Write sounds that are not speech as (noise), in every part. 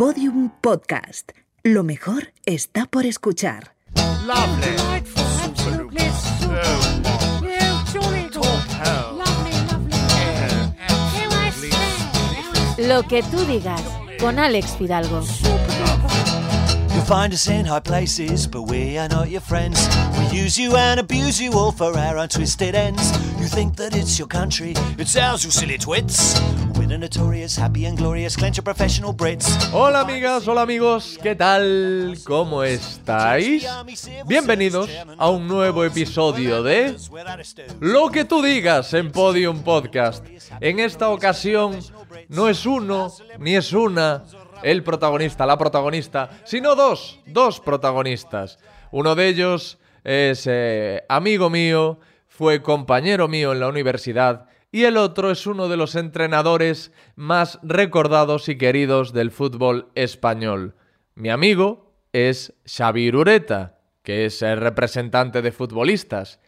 Podium Podcast. Lo mejor está por escuchar. Lovely. Lo que tú digas con Alex Fidalgo. You'll find us in high places, but we are not your friends. We use you and abuse you all for our own twisted ends. You think that it's your country, it's ours, you silly twits. Notorious, happy and glorious, professional. Hola amigas, hola amigos, ¿qué tal? ¿Cómo estáis? Bienvenidos a un nuevo episodio de Lo que tú digas en Podium Podcast. En esta ocasión no es uno ni es una el protagonista, la protagonista, sino dos, dos protagonistas. Uno de ellos es eh, amigo mío, fue compañero mío en la universidad y el otro es uno de los entrenadores más recordados y queridos del fútbol español. Mi amigo es Xavi Ureta, que es el representante de futbolistas.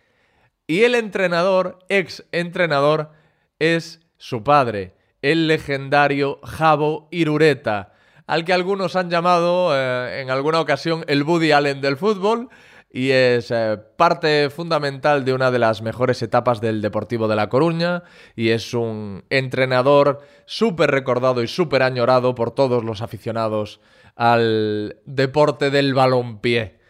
Y el entrenador, ex entrenador, es su padre, el legendario Javo Irureta, al que algunos han llamado eh, en alguna ocasión el Woody Allen del fútbol y es eh, parte fundamental de una de las mejores etapas del Deportivo de La Coruña y es un entrenador súper recordado y súper añorado por todos los aficionados al deporte del balompié.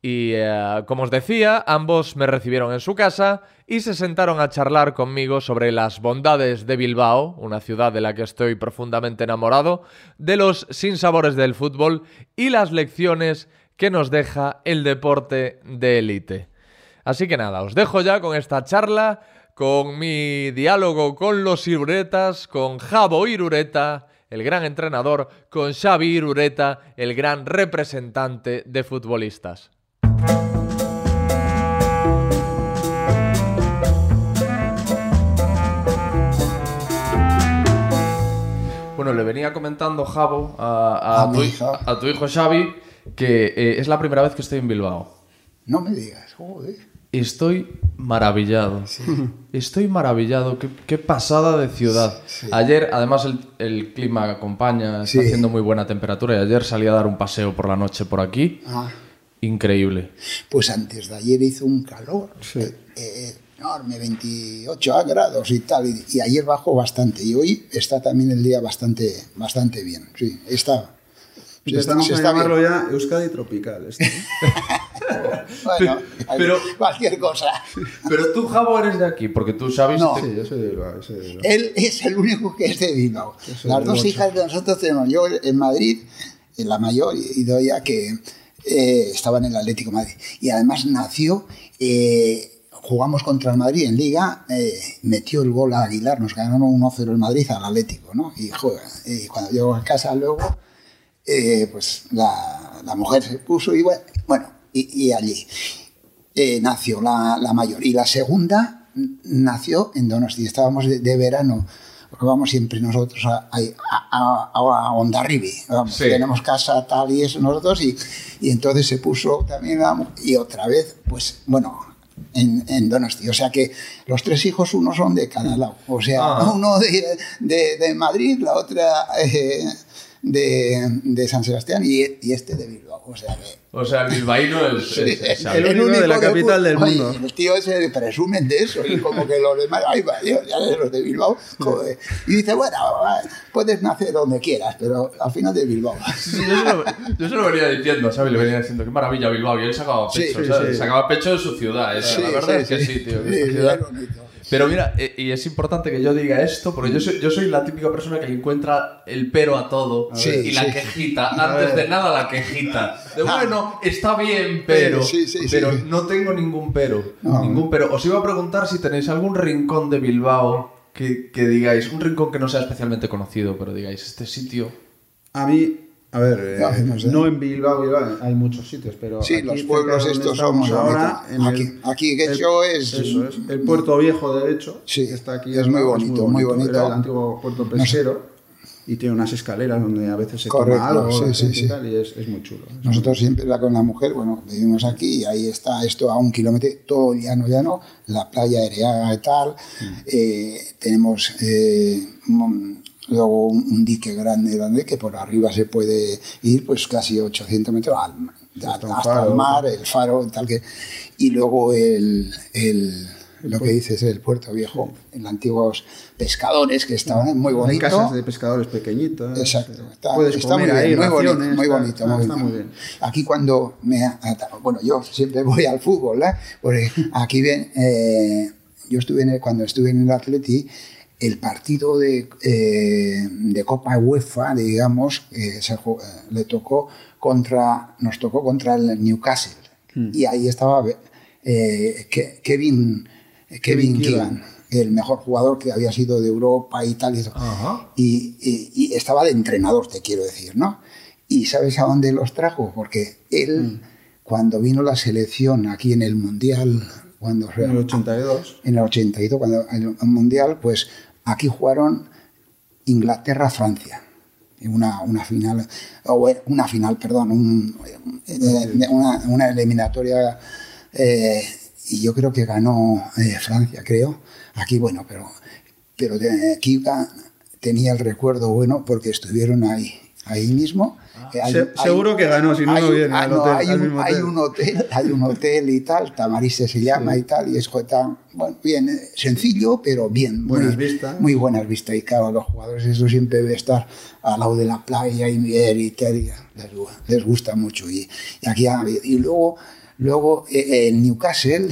Y eh, como os decía, ambos me recibieron en su casa y se sentaron a charlar conmigo sobre las bondades de Bilbao, una ciudad de la que estoy profundamente enamorado, de los sinsabores del fútbol y las lecciones que nos deja el deporte de élite. Así que nada, os dejo ya con esta charla, con mi diálogo con los Iruretas, con Javo Irureta, el gran entrenador, con Xavi Irureta, el gran representante de futbolistas. Bueno, le venía comentando Javo a, a A tu, a hijo Xavi que eh, es la primera vez que estoy en Bilbao. No me digas, joder. Estoy maravillado. (laughs) Estoy maravillado. Qué, qué pasada de ciudad. Ayer, además, el, el clima acompaña. Está haciendo muy buena temperatura. Y ayer salí a dar un paseo por la noche por aquí. Ah, Increíble. pues antes de ayer hizo un calor eh, eh, enorme, 28 grados y tal, y, y ayer bajó bastante. Y hoy está también el día bastante, bastante bien. Sí, está. sí, está- Empezamos sí a está llamarlo bien. ya Euskadi Tropical. esto, ¿no? (laughs) Bueno, (laughs) Pero- (laughs) cualquier cosa. Pero tú, Javo, eres de aquí. Porque tú sabes... No. sí, yo soy de Bilbao. soy de Bilbao. Él es el único que es de Bilbao. Las dos hijas de nosotros tenemos. Yo en Madrid, en la mayor, y Doya, que eh, estaba en el Atlético de Madrid. Y además nació, eh, jugamos contra el Madrid en Liga, eh, metió el gol a Aguilar, nos ganaron 1-0 el Madrid al Atlético, ¿no? Y juega. Y cuando llegó a casa luego, eh, pues la, la mujer se puso y bueno, y, y allí eh, nació la, la mayor. Y la segunda nació en Donosti. Estábamos de, de verano, porque vamos siempre nosotros a, a, a, a- Hondarribi. Vamos, Sí. Tenemos casa tal y eso nosotros. Y, y entonces se puso también Y otra vez, pues bueno. En, en Donosti, o sea que los tres hijos, uno son de cada lado, o sea, Ah. uno de, de, de Madrid, la otra eh, de, de San Sebastián y, y este de Bilbao, o sea que O sea, el bilbaíno es... es- es Xavi. El único de la capital del Oye, mundo. el tío ese presumen de eso y como que los demás, ay, va, Dios, ya los de Bilbao. joder. Y dice, bueno, puedes nacer donde quieras, pero al final de Bilbao. (laughs) Sí, yo, se lo, yo se lo venía diciendo, ¿sabes? Le venía diciendo, qué maravilla Bilbao. Y él sacaba pecho, sí, sí. Sacaba pecho de su ciudad. ¿eh? Sí, la verdad sí, es que sí. sí, tío. que es bonito. Pero mira, eh, y es importante que yo diga esto, porque yo soy, yo soy la típica persona que le encuentra el pero a todo Sí, y la sí. quejita, antes de nada la quejita. De bueno, está bien, pero, Sí, sí, sí. pero no tengo ningún pero, No. ningún pero. Os iba a preguntar si tenéis algún rincón de Bilbao que, que digáis, un rincón que no sea especialmente conocido, pero digáis, este sitio... A mí, a ver, eh, no sé. no en Bilbao, Bilbao, hay muchos sitios, pero. Sí, aquí los pueblos estos muy ahora. Aquí- aquí Guecho es- Eso es. El puerto viejo, de hecho. Sí, está aquí es muy bonito, muy bonito. Era el antiguo puerto pesquero. Y tiene unas escaleras donde a veces se Correcto, toma algo sí, sí, y sí. tal, y es, es muy chulo. Es Nosotros siempre la con la mujer, bueno, vivimos aquí y ahí está esto a un kilómetro, todo llano, llano, la playa Ereaga y tal. Mm. Eh, tenemos eh, luego un, un dique grande, grande, que por arriba se puede ir pues casi 800 metros al, hasta, el mar, el faro, tal que... Y luego el, el- lo que dices, el puerto viejo, en antiguos pescadores que estaban muy Hay bonito. casas de pescadores pequeñitas. Exacto. eh, Está, Puedes está comer muy ahí, bien, muy bonito, muy bonito, muy bonito. muy bien. Aquí cuando me... Bueno, yo siempre voy al fútbol, ¿eh? Porque aquí ven... eh, yo estuve en el- cuando estuve en el Atleti, el partido de, eh, de Copa UEFA, digamos, eh, se eh, le tocó contra... Nos tocó contra el Newcastle. Hmm. Y ahí estaba eh, Ke- Kevin... Kevin Keegan. El mejor jugador que había sido de Europa y tal. Y, eso. Ajá. y, y- y estaba de entrenador, te quiero decir, ¿no? ¿Y sabes a dónde los trajo? Porque él, cuando vino la selección aquí en el Mundial, cuando En el 82. en el 82, cuando en el Mundial, pues aquí jugaron Inglaterra-Francia. En Una, una final, o eh, una final, perdón, un- eh, una, una eliminatoria, eh, y yo creo que ganó eh, Francia, creo. Aquí, bueno, pero, pero de, Kiva tenía el recuerdo bueno porque estuvieron ahí, ahí mismo. Hay- Se- hay- seguro que ganó, si no, no viene ah, al no, hotel, hay al un- mismo hay hotel. un hotel, hay un hotel y tal, Tamarise se llama y tal, y es tan, bueno, bien, eh, sencillo, pero bien. Buenas muy, vistas. Muy buenas vistas. Y claro, los jugadores eso siempre debe estar al lado de la playa y ver y tal, y les, gu- les gusta mucho. Y, y aquí y luego, luego eh, el Newcastle,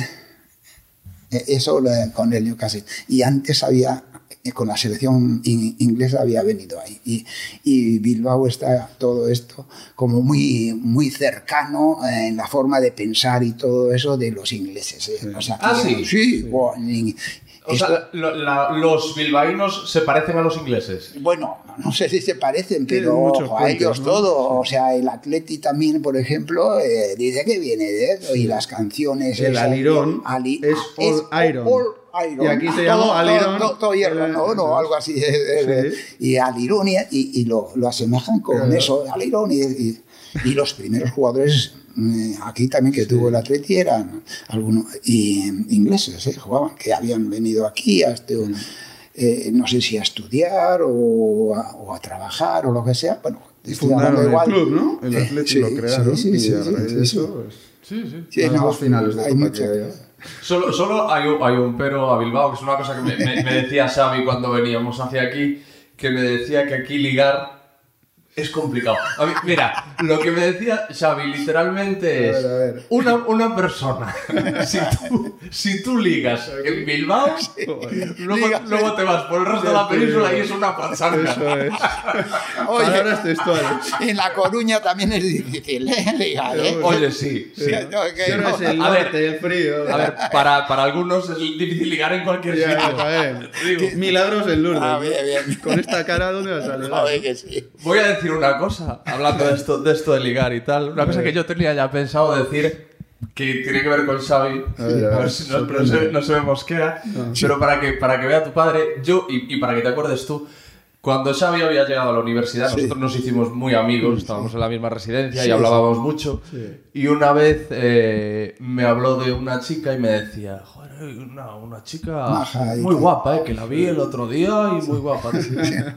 eh, eso con el Newcastle. Y antes había, con la selección in- inglesa había venido ahí. Y, y Bilbao está todo esto como muy, muy cercano eh, en la forma de pensar y todo eso de los ingleses. eh. O sea, Ah, sí. Sí, O esto- sea, lo- la- los bilbaínos se parecen a los ingleses. bueno, no sé si se parecen, pero ojo, a ellos ¿no? todo. O sea, el Atleti también, por ejemplo, eh, dice que viene de eso. Y las canciones. El alirón Ali- es All Iron. All Iron. Y aquí se Todo- llamó todo- alirón. Todo, hierro, Eh, ¿no? No, algo así. eh, eh, Y alirón, y, y lo, lo asemejan con Claro. eso, alirón. Y, y- y los primeros jugadores eh, aquí también que tuvo el Atleti eran algunos y, ingleses, eh, jugaban, que habían venido aquí a este, eh, no sé si a estudiar o a, o a trabajar o lo que sea. Bueno, Y fundaron el igual. club, ¿no? El Eh, Atleti sí, lo crearon. sí, sí, y sí, a sí, raíz sí, de sí. eso, pues, Sí, sí. Sí, no, finales de hay mucho-. Solo, solo hay, un, hay un pero a Bilbao, que es una cosa que me, decía Xavi cuando veníamos hacia aquí, que me decía que aquí ligar es complicado. A mí- mira, lo que me decía Xavi literalmente es A ver, a ver. Una, una persona, (laughs) si tú, si tú ligas en Bilbao, (laughs) luego, te vas por el resto de la península y es una pachanga. Eso es. (laughs) Oye, textuales. en La Coruña también es difícil, ¿eh? Ligar, ¿eh? Oye, sí, sí. No, que Si no no. es el A ver, el frío. A ver, para, para algunos es difícil ligar en cualquier Ya, sitio. bien. Digo, Milagros en Lourdes. Ah, bien, bien. Con esta cara, ¿dónde vas a salir? Joder, que sí. Voy a decir una cosa, hablando de esto, de esto de ligar y tal. Una cosa que yo tenía ya pensado decir, que tiene que ver con Xavi. A ver, a ver, (laughs) si no, se, no se me mosquea. Pero para que, para que vea tu padre, yo, y, y para que te acuerdes tú, cuando Xavi había llegado a la universidad, nosotros nos hicimos muy amigos, estábamos en la misma residencia y Sí, hablábamos mucho. Y una vez eh, me habló de una chica y me decía, joder, una, una chica y muy tal". guapa, eh, que la vi el otro día y muy guapa.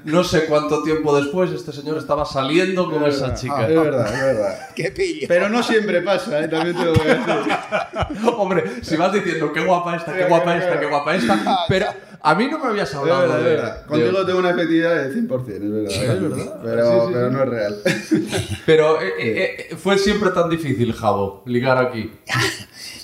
No sé cuánto tiempo después este señor estaba saliendo con esa chica. Es verdad, es verdad. (laughs) Qué pillo. Pero no siempre pasa, ¿eh? también te lo voy a decir. (laughs) Hombre, si vas diciendo qué guapa esta, qué guapa esta, qué guapa esta, pero a mí no me habías Es hablado verdad, de, verdad. Contigo tengo una efectividad de 100%, es verdad. es verdad. Pero, Sí, sí, pero sí. no es real. (laughs) Pero eh, eh, eh, fue siempre tan difícil, Javo, ligar aquí. (laughs)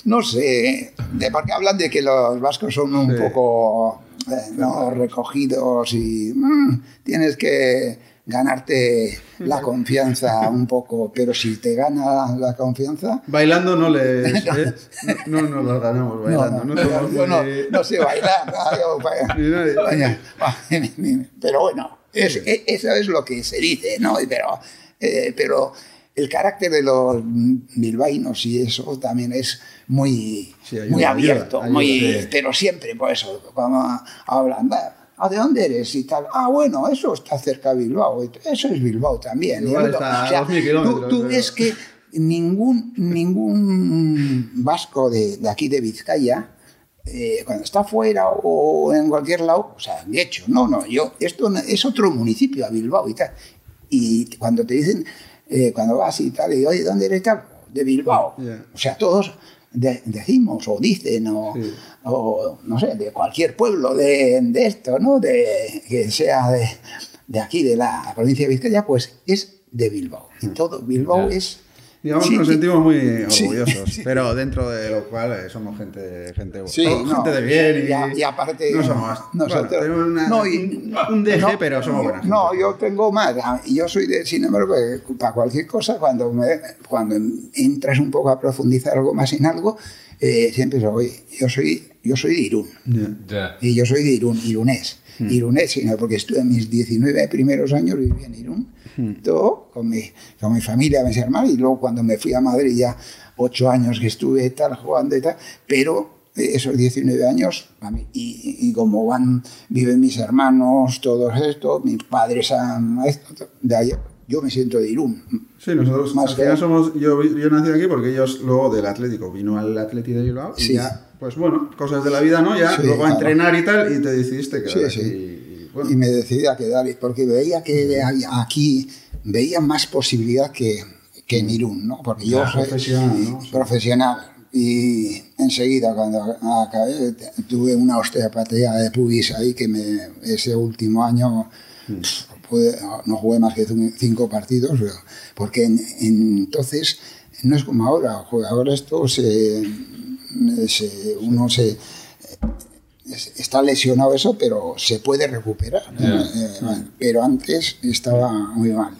No sé, de, porque hablan de que los vascos son un Sí. poco eh, ¿no? recogidos y mm, tienes que ganarte la confianza un poco, pero si te gana la confianza... Bailando no les. (laughs) ¿eh? No, no nos ganamos bailando. No, no, no, muy- no sé bailar. ¿no? (laughs) Vaya, pero bueno, es- e- eso es lo que se dice, ¿no? Pero, eh, pero el carácter de los bilbaínos y eso también es muy, Sí, ayuda, muy abierto, ayuda, ayuda, muy, pero siempre por eso, como hablan, "Va, ¿a de dónde eres? y tal. Ah, bueno, eso está cerca de Bilbao, eso es Bilbao también. Y Igual otro, está a 2000 kilómetros, Tú, tú pero- ves que ningún, ningún vasco de, de aquí de Vizcaya eh, cuando está fuera o en cualquier lado, o sea, de hecho, no, no, yo, esto no- es otro municipio, a Bilbao y tal. Y cuando te dicen, eh, cuando vas y tal, y oye, ¿dónde eres tal? De Bilbao. O sea, todos de- decimos o dicen o, Sí. O, no sé, de cualquier pueblo de, de esto, ¿no? De, que sea de, de aquí, de la provincia de Vizcaya, pues es de Bilbao. Y todo Bilbao es... Digamos Sí, que nos sí. sentimos muy orgullosos, sí. (laughs) pero dentro de lo cual eh, somos gente, gente, Sí, no, gente de bien y, y a- y aparte- no somos nosotros- bueno, tenemos una- no, y- un, deje, no, pero somos buena gente. No, yo tengo más. Yo soy de, sin embargo, eh, para cualquier cosa, cuando, me- cuando entras un poco a profundizar algo más en algo, eh, siempre soy, yo soy, yo soy de Irún. Ya. Y yo soy de Irún, irunés. Hmm. Irunés, sino porque estuve mis 19 primeros años viví en Irún, Hmm. todo, con mi, con mi familia, mis hermanos, y luego cuando me fui a Madrid ya ocho años que estuve tal, jugando y tal, pero esos 19 años, y, y como van, viven mis hermanos, todos esto, mis padres han, esto, de ahí, yo me siento de Irún. Sí, nosotros Más al que- final somos, yo, nací aquí porque ellos luego del Atlético vino al Atleti de Bilbao y Sí. ya, pues bueno, cosas de la vida, ¿no? Ya Sí, luego a entrenar y tal y te decidiste quedar Sí, aquí. y, bueno, y me decidí a quedar porque veía que había aquí veía más posibilidad que, que en Irún, ¿no? Porque yo soy profesional, ¿no? Sí. profesional y enseguida cuando acabé tuve una osteopatía de pubis ahí que me, ese último año pf, pude- no jugué más que cin- cinco partidos porque en- en- entonces no es como ahora, ahora esto se, se- uno se es- está lesionado eso, pero se puede recuperar. Eh, pero antes estaba muy mal.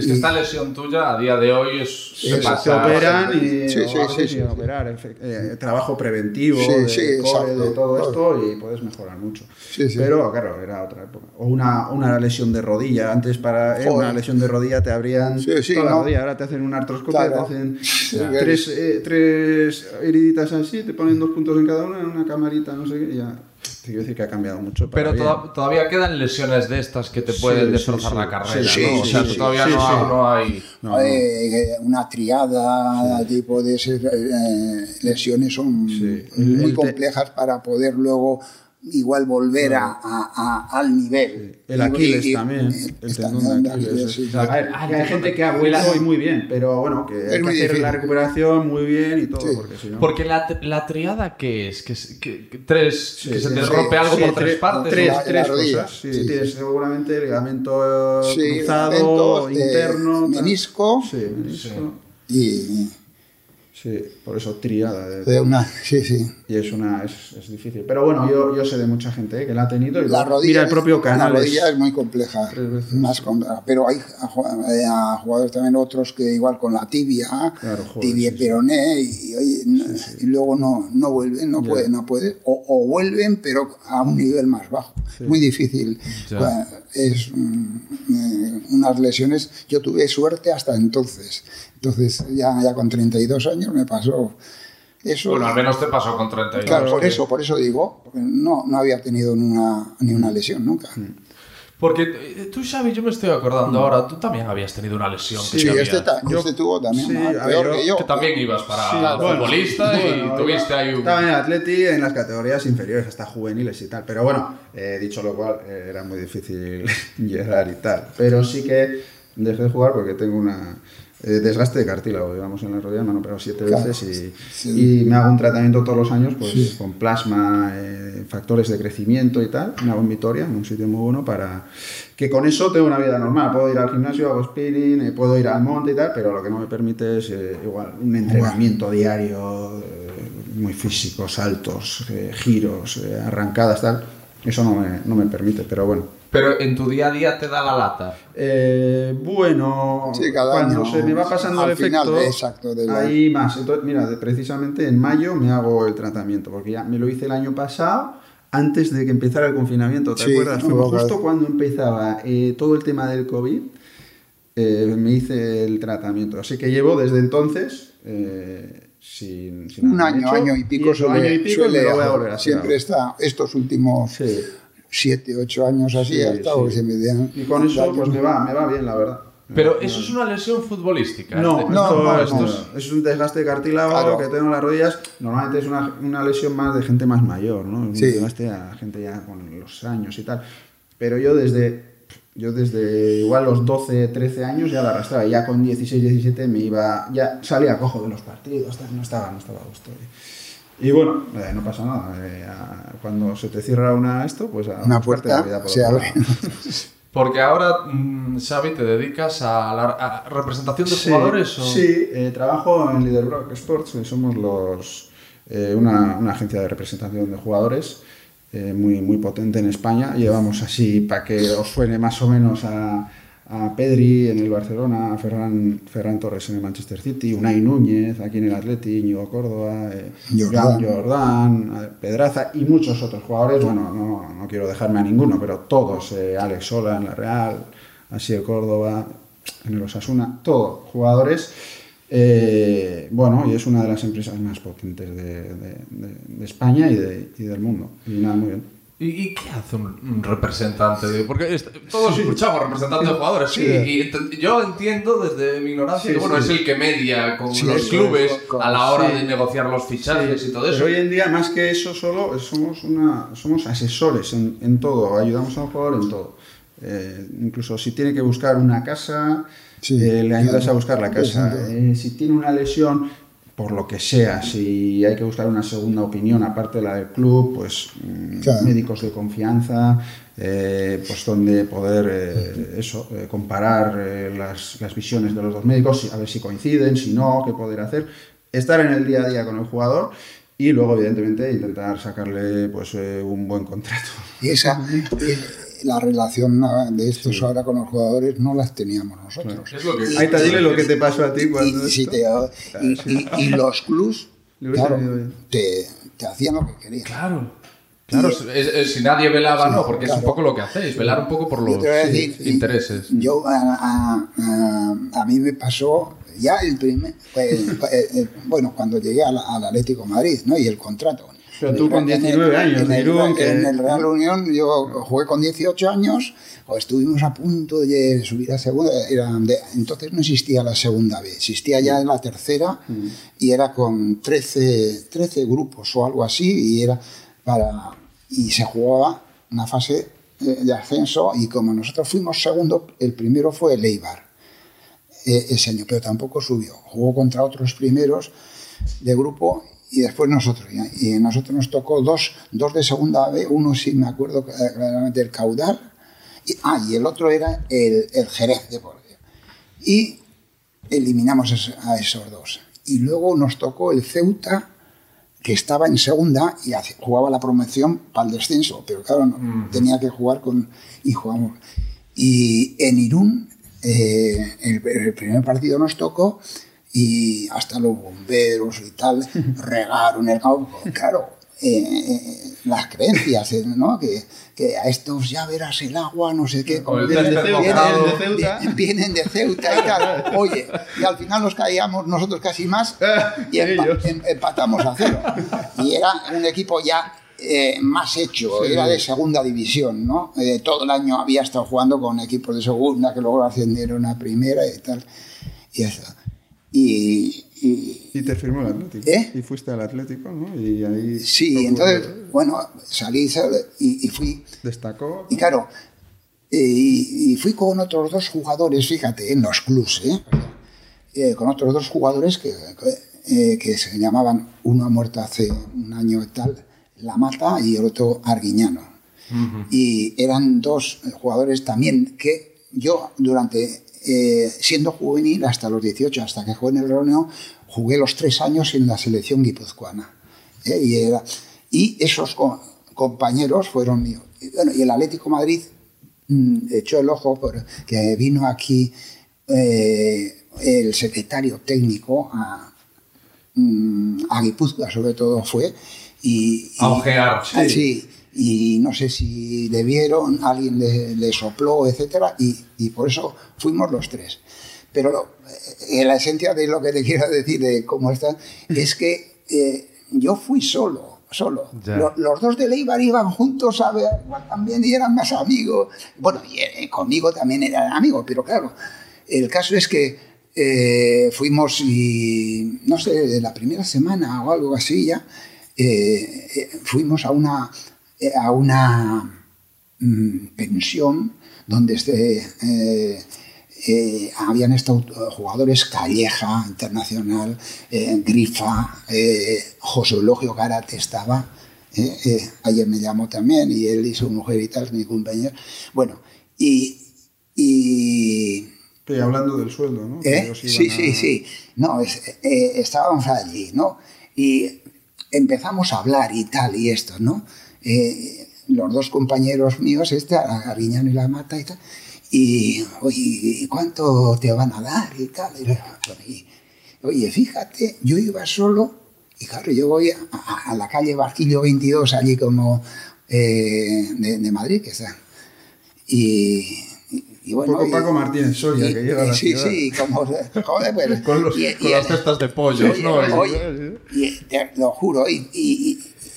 Es que esta lesión tuya a día de hoy es. Sí, se sí, pasa- te operan y Sí, sí, a sí, sí, operar, eh, trabajo preventivo, Sí, de sí, core, de todo esto y puedes mejorar mucho. Sí, sí. Pero claro, era otra época. O una, una lesión de rodilla, antes para eh, una lesión de rodilla te abrían Sí, sí, toda la no. rodilla, ahora te hacen un artroscopio, Claro. te hacen (laughs) Sí, tres, eh, tres heriditas así, te ponen dos puntos en cada una, en una camarita, no sé qué, y ya. Te quiero decir que ha cambiado mucho. para Pero toda- todavía quedan lesiones de estas que te pueden sí, destrozar sí. la carrera, Sí, ¿no? o sea, sí, todavía sí, no, sí. no hay. No, no. Eh, una triada, tipo de esas, eh, lesiones son Sí. muy El te- complejas para poder luego igual volver a, a- a- al nivel. El Aquiles Y- y- también, el- el también tendón de de Aquiles. Aquiles, sí. A ver, hay, hay gente que ha vuelto y muy bien, pero bueno, que hay Es que hacer difícil. la recuperación muy bien y todo, Sí. porque si no... Porque la, la triada, ¿qué es? ¿Que, es- que- que tres, Sí, que se te sí, rompe algo Sí, por tres tre- partes? Tres, La- la tres rodilla. cosas. Sí, Sí, tienes sí. seguramente ligamento Sí, cruzado, eh, interno... menisco. Sí, menisco. Y Sí, por eso triada. de- de una, sí, sí. Y es una es, es difícil. Pero bueno, yo, yo sé de mucha gente eh, que la ha tenido y La rodilla, mira el propio canal. la es- rodilla es muy compleja, más. Pero hay a eh, a jugadores también otros que igual con la tibia, Claro, joder, tibia sí, peroné, y, luego no, no vuelven, no pueden, no pueden, o, o vuelven pero a un nivel más bajo. Muy difícil. Es mm, eh, unas lesiones. Yo tuve suerte hasta entonces. Entonces ya, ya con 32 años me pasó eso. Bueno, al menos te pasó con 32. Claro, por eso, por eso digo, porque no, no había tenido ni una, ni una lesión nunca. Porque eh, tú, Xavi, yo me estoy acordando ahora, tú también habías tenido una lesión. que Sí, este, había- ta- Yo- este tuvo también sí, más, a peor ver, yo- que yo. que también ibas para Sí, bueno, futbolista bueno, y tuviste iba- ahí un... Estaba en el Atleti en las categorías inferiores, hasta juveniles y tal. Pero bueno, eh, dicho lo cual, eh, era muy difícil (laughs) llegar y tal. Pero sí que dejé de jugar porque tengo una eh, desgaste de cartílago, digamos, en la rodilla. Me han operado siete Claro, veces y, sí. y me hago un tratamiento todos los años pues, con plasma, eh, factores de crecimiento y tal. Me hago en Vitoria, en un sitio muy bueno, para que con eso tengo una vida normal. Puedo ir al gimnasio, hago spinning, eh, puedo ir al monte y tal, pero lo que no me permite es eh, igual un entrenamiento diario muy físico, saltos, giros, arrancadas, tal. Eso no me, no me permite, pero bueno. Pero en tu día a día te da la lata. Eh, bueno, Sí, cada cuando año, se me va pasando el efecto, exacto, de la- hay más. Entonces, mira, de- precisamente en mayo me hago el tratamiento, porque ya me lo hice el año pasado, antes de que empezara el confinamiento, ¿te Sí, acuerdas? Fue justo cuando empezaba eh, todo el tema del COVID, eh, me hice el tratamiento. Así que llevo desde entonces... eh, sin, sin un año, hecho, año y pico eso, suele, año y pico y suele me lo voy a volver a hacer siempre está, estos últimos Sí. Siete, ocho años así, Sí, ha estado sí. que se me dan- Y con eso pues me va, me va bien, la verdad. Pero eso es una lesión futbolística. No, Este- no, no, esto no. es, un desgaste de cartílago Claro. que tengo en las rodillas. Normalmente es una, una lesión más de gente más mayor, ¿no? Un Sí. desgaste a gente ya con los años y tal. Pero yo desde, yo desde igual los 12, 13 años ya la arrastraba. Ya con 16, 17 me iba, ya salía cojo de los partidos, no estaba, no estaba a gusto. Y bueno, eh, no pasa nada. eh, a- cuando se te cierra una esto, pues a Una puerta la vida por se abre. (laughs) Porque ahora, mm, Xavi, te dedicas a la a representación de Sí, jugadores. o- Sí, eh, trabajo en Leaderbrook Sports, eh, somos los, eh, una, una agencia de representación de jugadores eh, muy, muy potente en España. Llevamos así, para que os suene más o menos a, a Pedri en el Barcelona, a Ferran, Ferran Torres en el Manchester City, Unai Núñez aquí en el Atleti, Íñigo Córdoba, eh, Jordán. Jordán, eh, Pedraza y muchos otros jugadores. Bueno, no, no quiero dejarme a ninguno, pero todos, eh, Alex Sola en la Real, así el Córdoba, en el Osasuna, todos jugadores. eh, bueno, y es una de las empresas más potentes de, de- de- de España y, de- y del mundo. Y nada, muy bien. ¿Y, y qué hace un, un representante? de- Porque todos escuchamos representante de jugadores, sí. Sí. Y ent- yo entiendo desde mi ignorancia Sí, que bueno, sí. es el que media con Sí, los clubes con- a la hora sí. de negociar los fichajes y todo eso. Pero hoy en día, más que eso, solo somos, una, somos asesores en, en todo, ayudamos a un jugador en todo. Eh, incluso si tiene que buscar una casa, Sí, eh, le ayudas claro. a buscar la casa. Eh, si tiene una lesión, por lo que sea, si hay que buscar una segunda opinión aparte de la del club, pues mm, Claro. médicos de confianza, eh, pues donde poder eh, eso, eh, comparar eh, las, las visiones de los dos médicos, a ver si coinciden, si no, qué poder hacer, estar en el día a día con el jugador y luego evidentemente intentar sacarle pues un buen contrato. Y esa, (laughs) la relación de estos ahora con los jugadores no las teníamos nosotros. Es lo que- Ahí te dile lo que te pasó a ti cuando Y, te- y- y- y los clubs, claro, te, te hacían lo que querían. Claro. Claro, es- es- es- si nadie velaba, no, porque es un poco lo que hacéis, velar un poco por los decir, intereses. Yo, a, a- a- a mí me pasó ya el primer. pues, bueno, cuando llegué al, al Atlético de Madrid, ¿no? Y el contrato. Pero tú con En el- 19 años, en el, Irún, que- en el Real Unión, yo jugué con 18 años, o estuvimos a punto de subir a segunda. Era de- entonces no existía la segunda B, existía ya la tercera y era con 13, 13 grupos o algo así, y era para. Y se jugaba una fase eh, de ascenso, y como nosotros fuimos segundo, el primero fue el Eibar eh, ese año, pero tampoco subió. Jugó contra otros primeros de grupo y después nosotros. Y y a nosotros nos tocó dos, dos de segunda B, uno sí me acuerdo claramente, el Caudal, y, ah, y el otro era el, el Jerez de Bordeo. Y eliminamos a esos dos. Y luego nos tocó el Ceuta, que estaba en segunda y jugaba la promoción para el descenso, pero claro, no, tenía que jugar con... y jugamos. Y en Irún, eh, el, el primer partido nos tocó y hasta los bomberos y tal (laughs) regaron el campo. Claro, eh, eh, las creencias, eh, ¿no? Que, que a estos ya verás el agua, no sé qué. O el vienen, de Ceuta. vi- vienen de Ceuta y tal. (laughs) Oye, y al final nos caíamos nosotros casi más (laughs) y empa- em- empatamos a cero. Y era un equipo ya eh, más hecho, era de segunda división, ¿no? Eh, todo el año había estado jugando con equipos de segunda que luego ascendieron a primera y tal. Y eso. Y, y- Y te firmó el Atlético. ¿Eh? Y fuiste al Atlético, ¿no? Y ahí sí, entonces, bueno, salí sal- y, y fui. destacó. Y claro, eh, y, fui con otros dos jugadores, fíjate, en los clubs, ¿eh? Eh, con otros dos jugadores que, que, eh, que se llamaban, uno ha muerto hace un año y tal, La Mata, y el otro Arguiñano. Y eran dos jugadores también que yo durante, eh, siendo juvenil hasta los 18, hasta que jugué en el Reunión, jugué los tres años en la selección guipuzcoana. ¿eh? Y, era- y esos co- compañeros fueron míos. Y, bueno, y el Atlético Madrid mm, echó el ojo porque vino aquí eh, el secretario técnico a, mm, a Guipúzcoa, sobre todo fue. Y, y- A ojear. Sí. Y no sé si le vieron, alguien le, le sopló, etcétera, y, y por eso fuimos los tres. Pero eh, la esencia de lo que te quiero decir de cómo está es que eh, yo fui solo, solo. Los dos de Leibar iban juntos a ver también y eran más amigos. Bueno, y eh, conmigo también eran amigos, pero claro, el caso es que eh, fuimos y, no sé, la primera semana o algo así ya, eh, fuimos a una, a una mm, pensión donde este, eh, eh, habían estado jugadores Calleja, Internacional, eh, Grifa, eh, José Eulogio Garate estaba, eh, eh, ayer me llamó también y él y su mujer y tal, mi compañero. Bueno, y... y Estoy hablando del sueldo, ¿no? ¿Eh? Sí, a- sí, sí. No, es- eh, estábamos allí, ¿no? Y empezamos a hablar y tal y esto, ¿no? Eh, los dos compañeros míos, este, Arguiñano y la Mata y tal, y, oye, ¿y ¿cuánto te van a dar y tal? Y, oye, fíjate, yo iba solo y claro, yo voy a, a- a la calle Barquillo 22, allí como eh, de, de Madrid, que está. Y, y- bueno, poco y- Paco Martínez Soria, que llega a la Sí, ciudad. sí, como, joder, pues, Con, los- y- con y- las cestas de pollos, Oye, ¿no? oye, y te lo juro, y,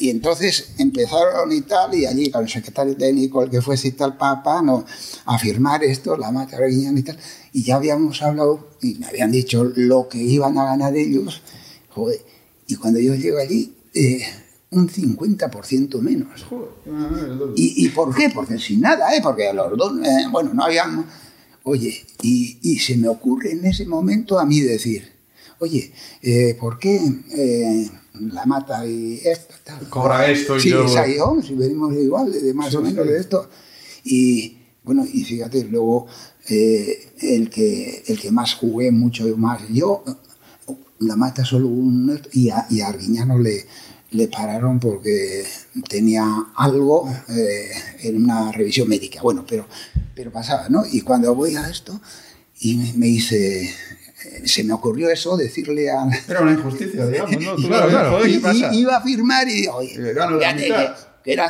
y- entonces empezaron y tal, y allí con el secretario técnico, el que fuese y tal, papá, no, a firmar esto, la mata y tal, y ya habíamos hablado, y me habían dicho lo que iban a ganar ellos, joder, y cuando yo llego allí, eh, un 50% menos. ¿Y, por qué? Porque sin nada, ¿eh? Porque los dos, eh, bueno, no habían... Oye, y, y se me ocurre en ese momento a mí decir, oye, eh, ¿por qué eh, la mata y esto? Tal? Cobra esto y sí, yo- y, oh, si venimos igual, de, más o menos de esto. Y bueno, y fíjate, luego eh, el, que, el que más jugué mucho más, yo, la mata solo un... Y a, y a Arguiñano le, le pararon porque tenía algo eh, en una revisión médica. Bueno, pero, pero pasaba, ¿no? Y cuando voy a esto, y me, me dice, se me ocurrió eso, decirle a... Era una injusticia, digamos, ¿no? (laughs) Tú Claro, claro. joder, Y- ¿qué pasa? iba a firmar y digo, oye, Que gano la fíjate mitad. que, que era,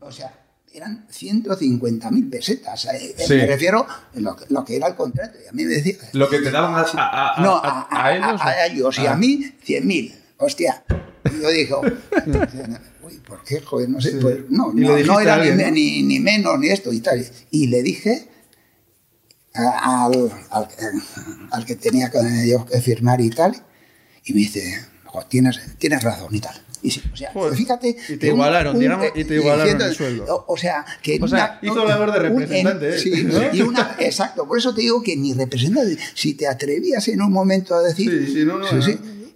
o sea, eran 150.000 pesetas. eh, eh, Sí. Me refiero a lo, que- lo que era el contrato. Y a mí me decía, Lo que te daban a, a- a- no, a- a, a- a ellos. a- a ellos, y a Ah. mí 100.000. Hostia. Y yo dije, (laughs) uy, ¿por qué? Joder, no sé. Sí. Pues, no, no, no era ni, ni, ni menos ni esto y tal. Y le dije al, al, al que tenía que, yo que firmar y tal, y me dice, "Jo, tienes, tienes razón y tal. Y sí, o sea, Joder. fíjate. Y te igualaron, un- digamos, y te igualaron diciendo- el sueldo. O, sea, que. O sea, hizo labor de un- representante, en- ¿eh? sí, (laughs) ¿No? y una, exacto, por eso te digo que ni representante. Si te atrevías en un momento a decir. Sí, sí, no, no, no.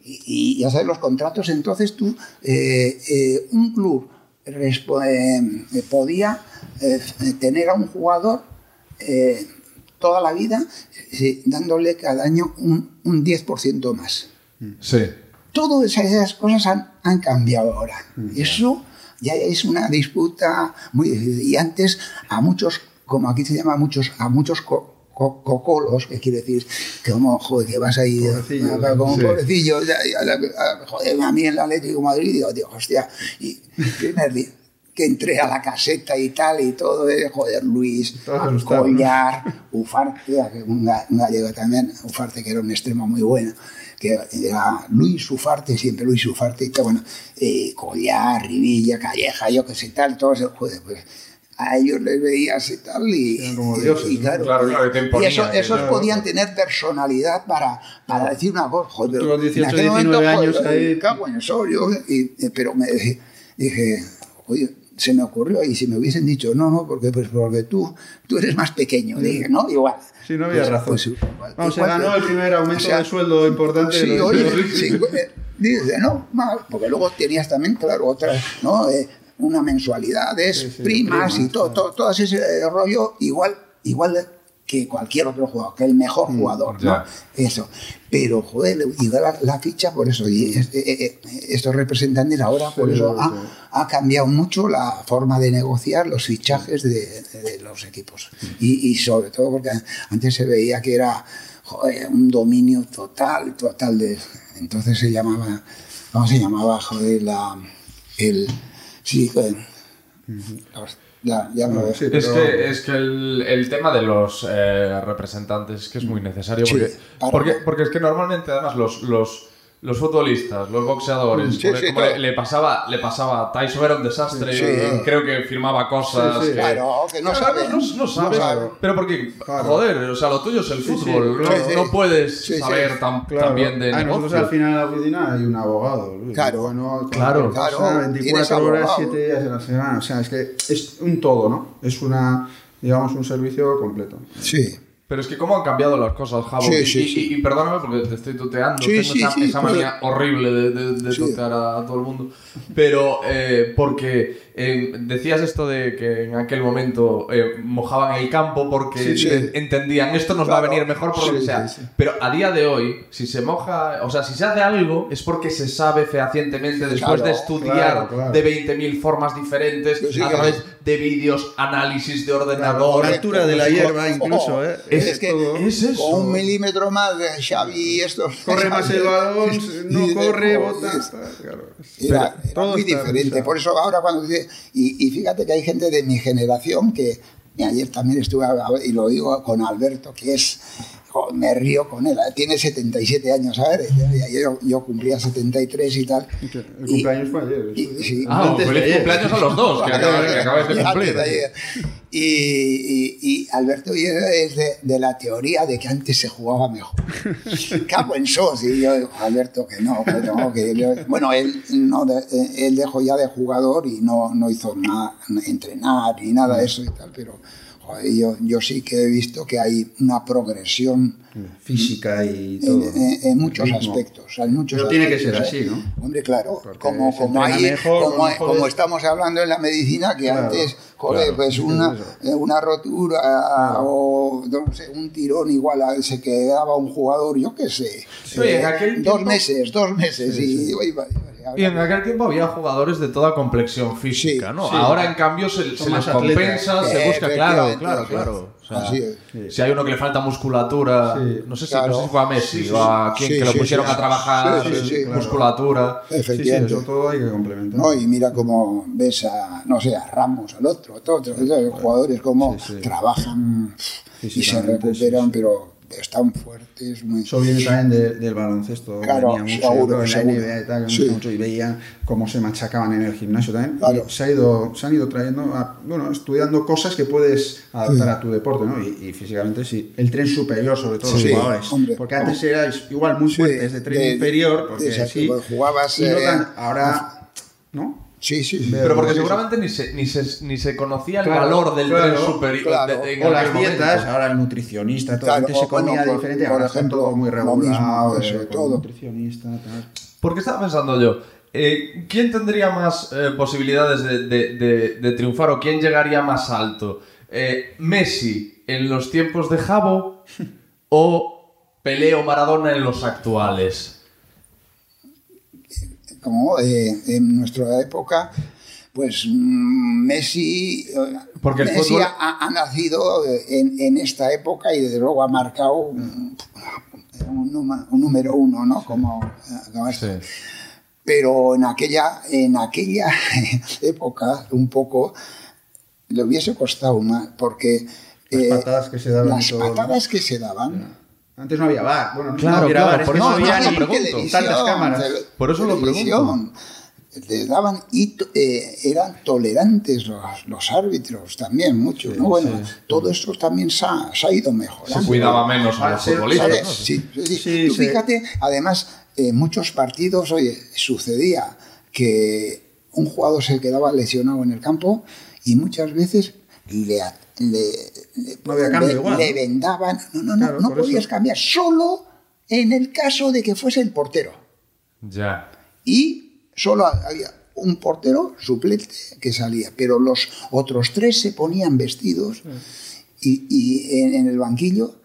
Y, y ya sabes, los contratos, entonces tú, eh, eh, un club respo- eh, podía eh, tener a un jugador eh, toda la vida eh, dándole cada año un, un 10% más. Sí. Todas esas cosas han, han cambiado ahora. Eso ya es una disputa muy difícil. Y antes a muchos, como aquí se llama a muchos, a muchos co- co- cocolos, que quiere decir que como, joder, que vas ahí a- a- como sí. pobrecillo, ya- ya- a- joder, a mí en el Atlético de Madrid digo, digo, hostia, y (laughs) primer día que entré a la caseta y tal y todo, eh, joder, Luis. Collar, Ufarte, que un ga- un gallego también, Ufarte que era un extremo muy bueno, que era Luis Ufarte, siempre Luis Ufarte, y tal, bueno, eh, Collar, Rivilla, Calleja, yo que sé, tal, todos, joder, pues a ellos les veías y tal, y, y- y claro, Claro, claro, que y eso, esos claro. podían tener personalidad para, para decir una cosa, joder, Tú a los en 18, aquel 19 momento, años joder, ahí- cago en el sol, yo, y- y- pero me dije, dije, oye, se me ocurrió y si me hubiesen dicho no, no, porque pues porque tú, tú eres más pequeño, dije, no, igual. Sí, no había Pues- razón. pues igual- Vamos, se ganó el primer aumento o sea, de sueldo importante. de Sí, los- oye, de los- sí, eh, dice, no, mal, porque luego tenías también, claro, otras, ¿no? Eh, una mensualidades, Sí, sí, primas, primas, y todo, todo, todo ese rollo, igual, igual que cualquier otro jugador, que el mejor Mm, jugador. ¿no? Eso. Pero, joder, llega la, la ficha por eso. Y es- eh, eh, estos representantes ahora, por Sí, eso, sí. ha, ha cambiado mucho la forma de negociar los fichajes de, de- de los equipos. Y, y sobre todo porque antes se veía que era joder, un dominio total, total de... Entonces se llamaba, ¿cómo se llamaba? Joder, la... El... Sí, joder, los- ya, ya no- Sí, Es pero- que, es que el, el tema de los eh, representantes que es muy necesario Sí, porque, porque, porque es que normalmente además los, los los futbolistas, los boxeadores, Sí, como, sí, como todo. le, le pasaba, le pasaba Tyson era un desastre, Sí. eh, creo que firmaba cosas. Sí, sí. que- Claro, que no sabe. No, no sabe. sabe. Pero porque, Claro. joder, o sea, lo tuyo es el Sí, sí, fútbol. claro. no, no puedes Sí, sí. saber tan, Claro. bien de Ah, nosotros al final en la oficina hay un abogado. Luis. Claro. Bueno, Claro. Claro, 24 tienes horas, abogado. 7 días de la semana. O sea, es que es un todo, ¿no? Es una, digamos, un servicio completo. Sí. Pero es que cómo han cambiado las cosas, Javo. Sí, y, sí, y- sí. y perdóname porque te estoy tuteando. Sí, Tengo sí, esa, esa manía horrible de, de, tutear a, a todo el mundo. Pero eh, porque eh, decías esto de que en aquel momento eh, mojaban el campo porque entendían esto nos va a venir mejor por lo que sea. Pero a día de hoy, si se moja, o sea, si se hace algo es porque se sabe fehacientemente después Claro, de estudiar claro, de 20.000 formas diferentes a través de vídeos, análisis de La ordenador. altura de la hierba incluso, Ojo, ¿eh? Es, Es que todo. Es eso. con un milímetro más de Xavi esto Corre más el balón, (laughs) no corre, bota. Claro. Era, era muy diferente. Por eso ahora cuando dice... Y, y fíjate que hay gente de mi generación que... y ayer también estuve, y lo digo con Alberto, que es... Me río con él. Tiene 77 años, ¿sabes? Y ayer yo, yo cumplía 73 y tal. El Y- cumpleaños fue ayer. y- sí. Ah, Antes de feliz cumpleaños a los dos, que (laughs) acabas, que acabas de cumplir. antes. Y, y- y Alberto Villera es de, de la teoría de que antes se jugaba mejor. (laughs) Cago en sos. Y yo digo, Alberto, que no, que no. Que yo- bueno, él, no de- él dejó ya de jugador y no, no hizo nada, entrenar ni nada de eso y tal, pero joder, yo, yo sí que he visto que hay una progresión Física y en, todo. en- en muchos aspectos. Hay muchos Pero tiene que ser ¿eh? así, ¿no? Hombre, claro, Porque como, como, hay- mejor, como, a lo mejor como es- estamos hablando en la medicina, que Claro, antes, joder, claro, pues sí, una, eh, una rotura o no sé, un tirón igual a- se quedaba un jugador, yo qué sé, Sí, en aquel dos tiempo- meses, dos meses y, iba- iba- iba- Y en aquel tiempo había jugadores de toda complexión física, Sí, ¿no? sí. Ahora, en cambio, se, se les compensa, se busca, claro, claro, claro. O sea, Así es. Si hay uno que le falta musculatura, Sí. no sé si, Claro. no sé si fue a Messi Sí, sí, o a quien sí, que lo pusieron sí. a trabajar Sí, sí, sí, claro. musculatura. Sí, sí, Efectivamente. eso todo hay que complementar. No, y mira cómo ves a, no sé, a Ramos, al otro, a todos los jugadores, cómo Sí, sí. trabajan y se recuperan, sí, sí. pero están fuertes. Muy... Eso viene también de- del baloncesto. Claro, venía mucho seguro, en la. NBA y tal, que me Sí. gusta mucho, y veía cómo se machacaban en el gimnasio también. Claro. Se, ha ido, se han ido trayendo, a- bueno, estudiando cosas que puedes adaptar a tu deporte, ¿no? Y, y físicamente sí. El tren superior, sobre todo Sí, los jugadores. hombre. porque antes erais igual muy Sí, fuertes de tren de- inferior, porque exacto, sí. pues jugabas, y no eh, tan- ahora, ¿no? Sí, sí, sí. Pero porque Sí, sí. seguramente ni se, ni se, ni se conocía el Claro, valor del claro, tren superior. claro. de- en O las dietas, ahora el nutricionista, todo Claro, antes se bueno, comía por- diferente, por ahora ejemplo, todo muy lo regulado, mismo, eso, eh, con todo. nutricionista, tal. Porque estaba pensando yo, eh, ¿quién tendría más eh, posibilidades de, de- de- de triunfar o quién llegaría más alto? Eh, ¿Messi en los tiempos de Jabo (laughs) o Pelé o Maradona en los actuales? Como eh, en nuestra época, pues mm, Messi, eh, Porque el Messi fútbol- ha, ha nacido eh, en, en esta época y desde luego ha marcado un, número uno, ¿no? Como, como esto. pero en aquella, en aquella (laughs) época un poco le hubiese costado más, porque Las eh, patadas que se daban y las todo, ¿no? patadas que se daban, Antes no había bar, bueno, no Claro, había claro, bar, es por que eso no había ni pregunto. tantas cámaras. Por eso lo televisión. Le daban y eh, eran tolerantes los, los árbitros también mucho, ¿no? Bueno, todo esto también se ha, se ha ido mejorando. Se cuidaba menos a los futbolistas. ¿no? Sí, sí, sí. Sí, Tú sí. fíjate, además, en muchos partidos, oye, sucedía que un jugador se quedaba lesionado en el campo y muchas veces le, le, le- No había cambio le- igual, le vendaban. No, no, no, Claro, no podías eso. cambiar, solo en el caso de que fuese el portero. Ya. Y solo había un portero suplente que salía, pero los otros tres se ponían vestidos y, y en, en el banquillo,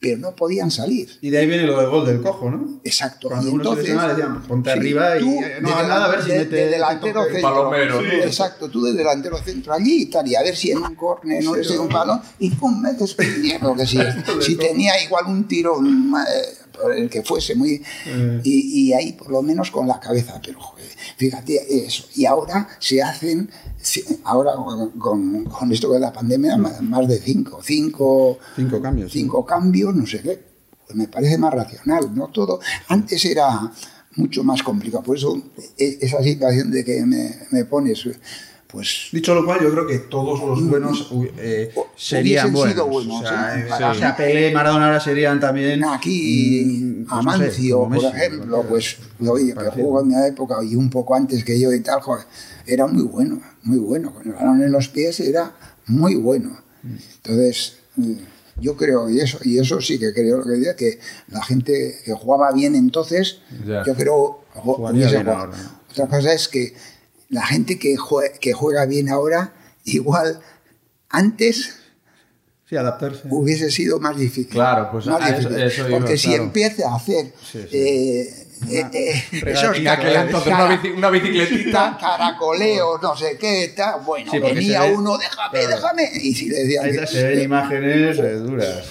pero no podían salir. Y de ahí viene lo del gol del cojo, ¿no? Exacto. Cuando y uno se entonces, le decían, ponte sí, arriba y, tú no de hagas nada, a ver si de- mete- de delantero centro. Palomero. Exacto, tú de delantero centro allí y tal, y a ver si en un córner no le un balón y pum, metes un (laughs) que si, si tenía igual un tiro eh, el que fuese muy Eh. y, y ahí por lo menos con la cabeza, pero joder, fíjate eso. Y ahora se hacen ahora con, con esto de la pandemia más más de cinco, cinco, Cinco cambios. cinco cambios, no sé qué. pues me parece más racional, ¿no? Todo, antes era mucho más complicado, por eso e- esa situación de que me, me pones, pues Dicho lo cual, yo creo que todos los buenos u- eh, serían buenos. sido buenos, o sea, sí. eh, Sí. o sea, Pelé, Maradona ahora serían también. Aquí, mm, pues no sé, Amancio, por ejemplo, pues, oye, que jugó en mi época y un poco antes que yo y tal, joder, era muy bueno, muy bueno. Con el balón en los pies era muy bueno. Entonces, mm, yo creo, y eso, y eso sí que creo lo que decía, que la gente que jugaba bien entonces, Ya. yo creo Jugaría. Otra cosa es que la gente que juega, que juega bien ahora, igual antes Sí, adaptarse. hubiese sido más difícil. Claro, pues Más eso- iba, Porque si claro. empieza a hacer Sí, sí. eh, eh, eh, esos cara- una, una bicicletita. (laughs) caracoleos, no sé qué, tal, bueno, venía ve- uno, déjame, claro. déjame, y si le decían Ahí que- se ven imágenes eh, duras.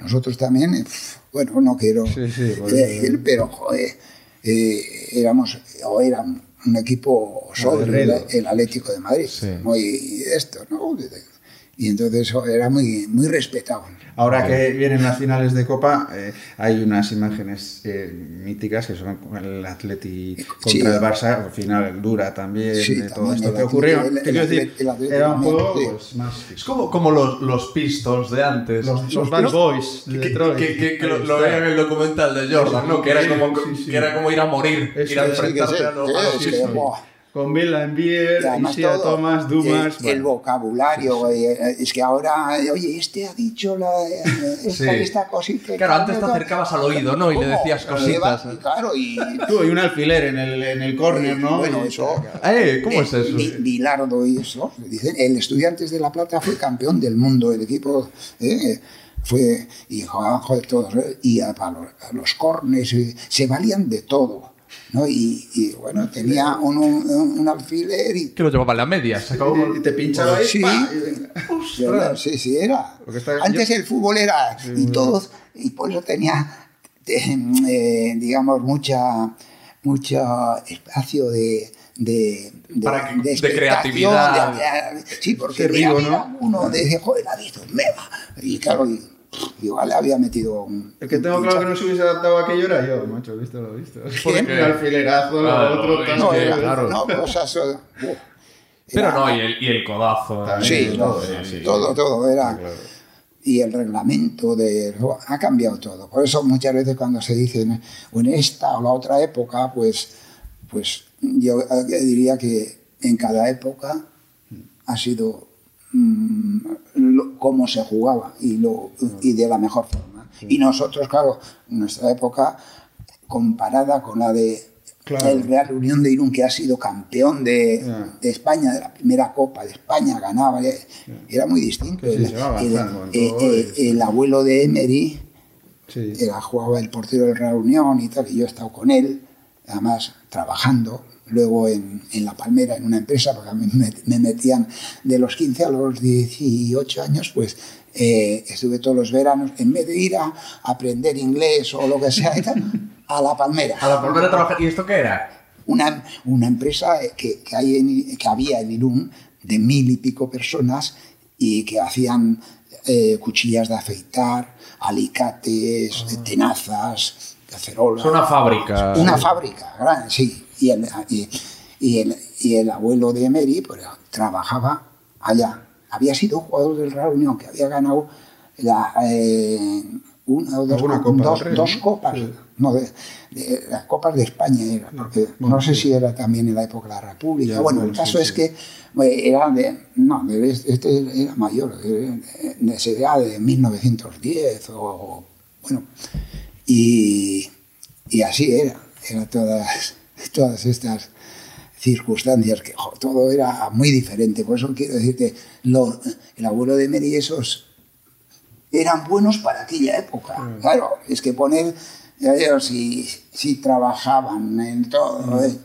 nosotros también, eh, bueno, no quiero Sí, sí, por decir, eso. pero joder, eh, éramos, o era un equipo sobrio, el Atlético de Madrid, sí. muy esto, ¿no? Y entonces era muy, muy respetado. Ahora que vienen las finales de Copa, eh, hay unas imágenes eh, míticas que son el Atleti contra Sí. el Barça, final dura también, Sí, de todo también esto que ocurrió. el- el quiero decir, el era un juego sí. pues, más... Es como, como los, los Pistons de antes. Los- los Bad Boys de que, Detroit. Que, que- que lo, lo veía en el documental de Jordan, ¿no? Que era como, Sí, sí. que era como ir a morir, Es ir a sí, a los, a los Pistons. Con Bill Lambier, Isia Thomas, Dumas... eh, el bueno. vocabulario, eh, es que ahora, eh, oye, este ha dicho la, eh, esta, Sí. esta cosita. Claro, antes te acercabas al oído, ¿no? Y le decías cositas. lleva- Claro, y... Tú, y un alfiler en el, en el córner, ¿no? Bueno, eso... Eh, ¿cómo es eso? Bi- Bilardo y eso. Dicen, el Estudiantes de La Plata fue campeón del mundo, el equipo eh, fue, y joder, todos, y a, a los, cornes, se valían de todo. ¿No? Y, y, bueno, tenía un, un, un alfiler y... Que lo llevaban las medias. Y te pinchaba ahí, Sí, pa, y- ¿verdad? sí, sí, era. Antes yo- el fútbol era, y todos, y por eso tenía, eh, digamos, mucha, mucho espacio de, de, de, Para que- de expectación, creatividad. sí, porque Qué rico, mira, ¿no? mira, uno decía, joder, ha visto un mega. Y claro, y, igual le había metido un. El que tengo un claro que no se hubiese adaptado a aquello era yo, macho, visto lo visto. ¿Quién? Un alfilerazo, Claro, lo otro, tal, No, era, claro. no, cosas. eh, uf, Pero era- no, y el, y el codazo. También. Sí, Sí, todo, sí, todo, todo era. claro. Y el reglamento de ha cambiado todo. Por eso muchas veces cuando se dice en en esta o la otra época, pues, pues yo eh, diría que en cada época ha sido mm, lo- cómo se jugaba y, lo, y de la mejor forma. Y nosotros, claro, nuestra época comparada con la de Claro. el Real Unión de Irún, que ha sido campeón de, España, de la primera Copa de España, ganaba, eh, era muy distinto. Sí, El- va el, eh, eh, el abuelo de Emery Sí. era, jugaba el portero del Real Unión y tal, y yo he estado con él, además trabajando, luego en, en La Palmera, en una empresa, porque a mí me, me metían de los 15 a los 18 años, pues eh, estuve todos los veranos, en vez de ir a aprender inglés o lo que sea, a La Palmera. A la volver a trabajar. ¿Y esto qué era? Una, una empresa que, que, hay en- que había en Irún de mil y pico personas y que hacían eh, cuchillas de afeitar, alicates, tenazas, cacerolas. Es una fábrica. Una fábrica grande, sí. Y el, y, y el, y el abuelo de Emery pues, trabajaba allá. Había sido jugador del Real Unión, que había ganado la, eh, una o dos, Alguna copa dos, del Rey, dos ¿no? copas. Sí. No, de, de las copas de España era, porque no sé si era también en la época de la República. Ya, bueno, bueno, el caso sí, es que eh, era de. No, de- este era mayor, sería de 1910 o. Bueno, y, y así era, eran todas, todas estas circunstancias, que jo, todo era muy diferente. Por eso quiero decirte, lo- el abuelo de Mary esos eran buenos para aquella época. Claro, es que poner, ya digo, si, si trabajaban en todo, eh,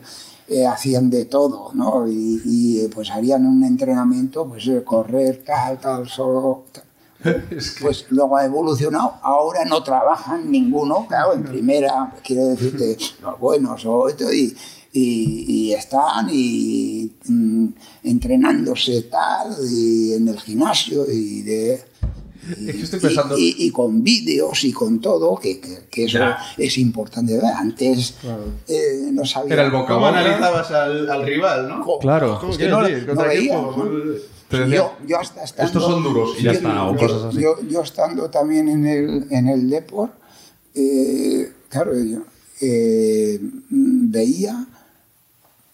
eh, hacían de todo, ¿no? Y, y, eh, pues harían un entrenamiento, pues correr, tal, tal, solo. tal. (laughs) Pues luego ha evolucionado, ahora no trabajan ninguno, claro, en primera, quiero decirte, (laughs) los buenos o esto, y, y, y están y mm, entrenándose tal, y en el gimnasio, y de, Es que estoy pensando- y, y- y con vídeos y con todo, que, que- que eso Ya. es importante. Antes eh, no sabía. Era el boca a ¿Cómo boca. analizabas al, al rival, no? Claro. ¿Cómo Es que quieres no-. ¿no? Yo, yo hasta estando, estos son duros y ya está, o yo- cosas así. Yo, yo estando también en el, en el Depor, eh, claro, yo eh, mm, veía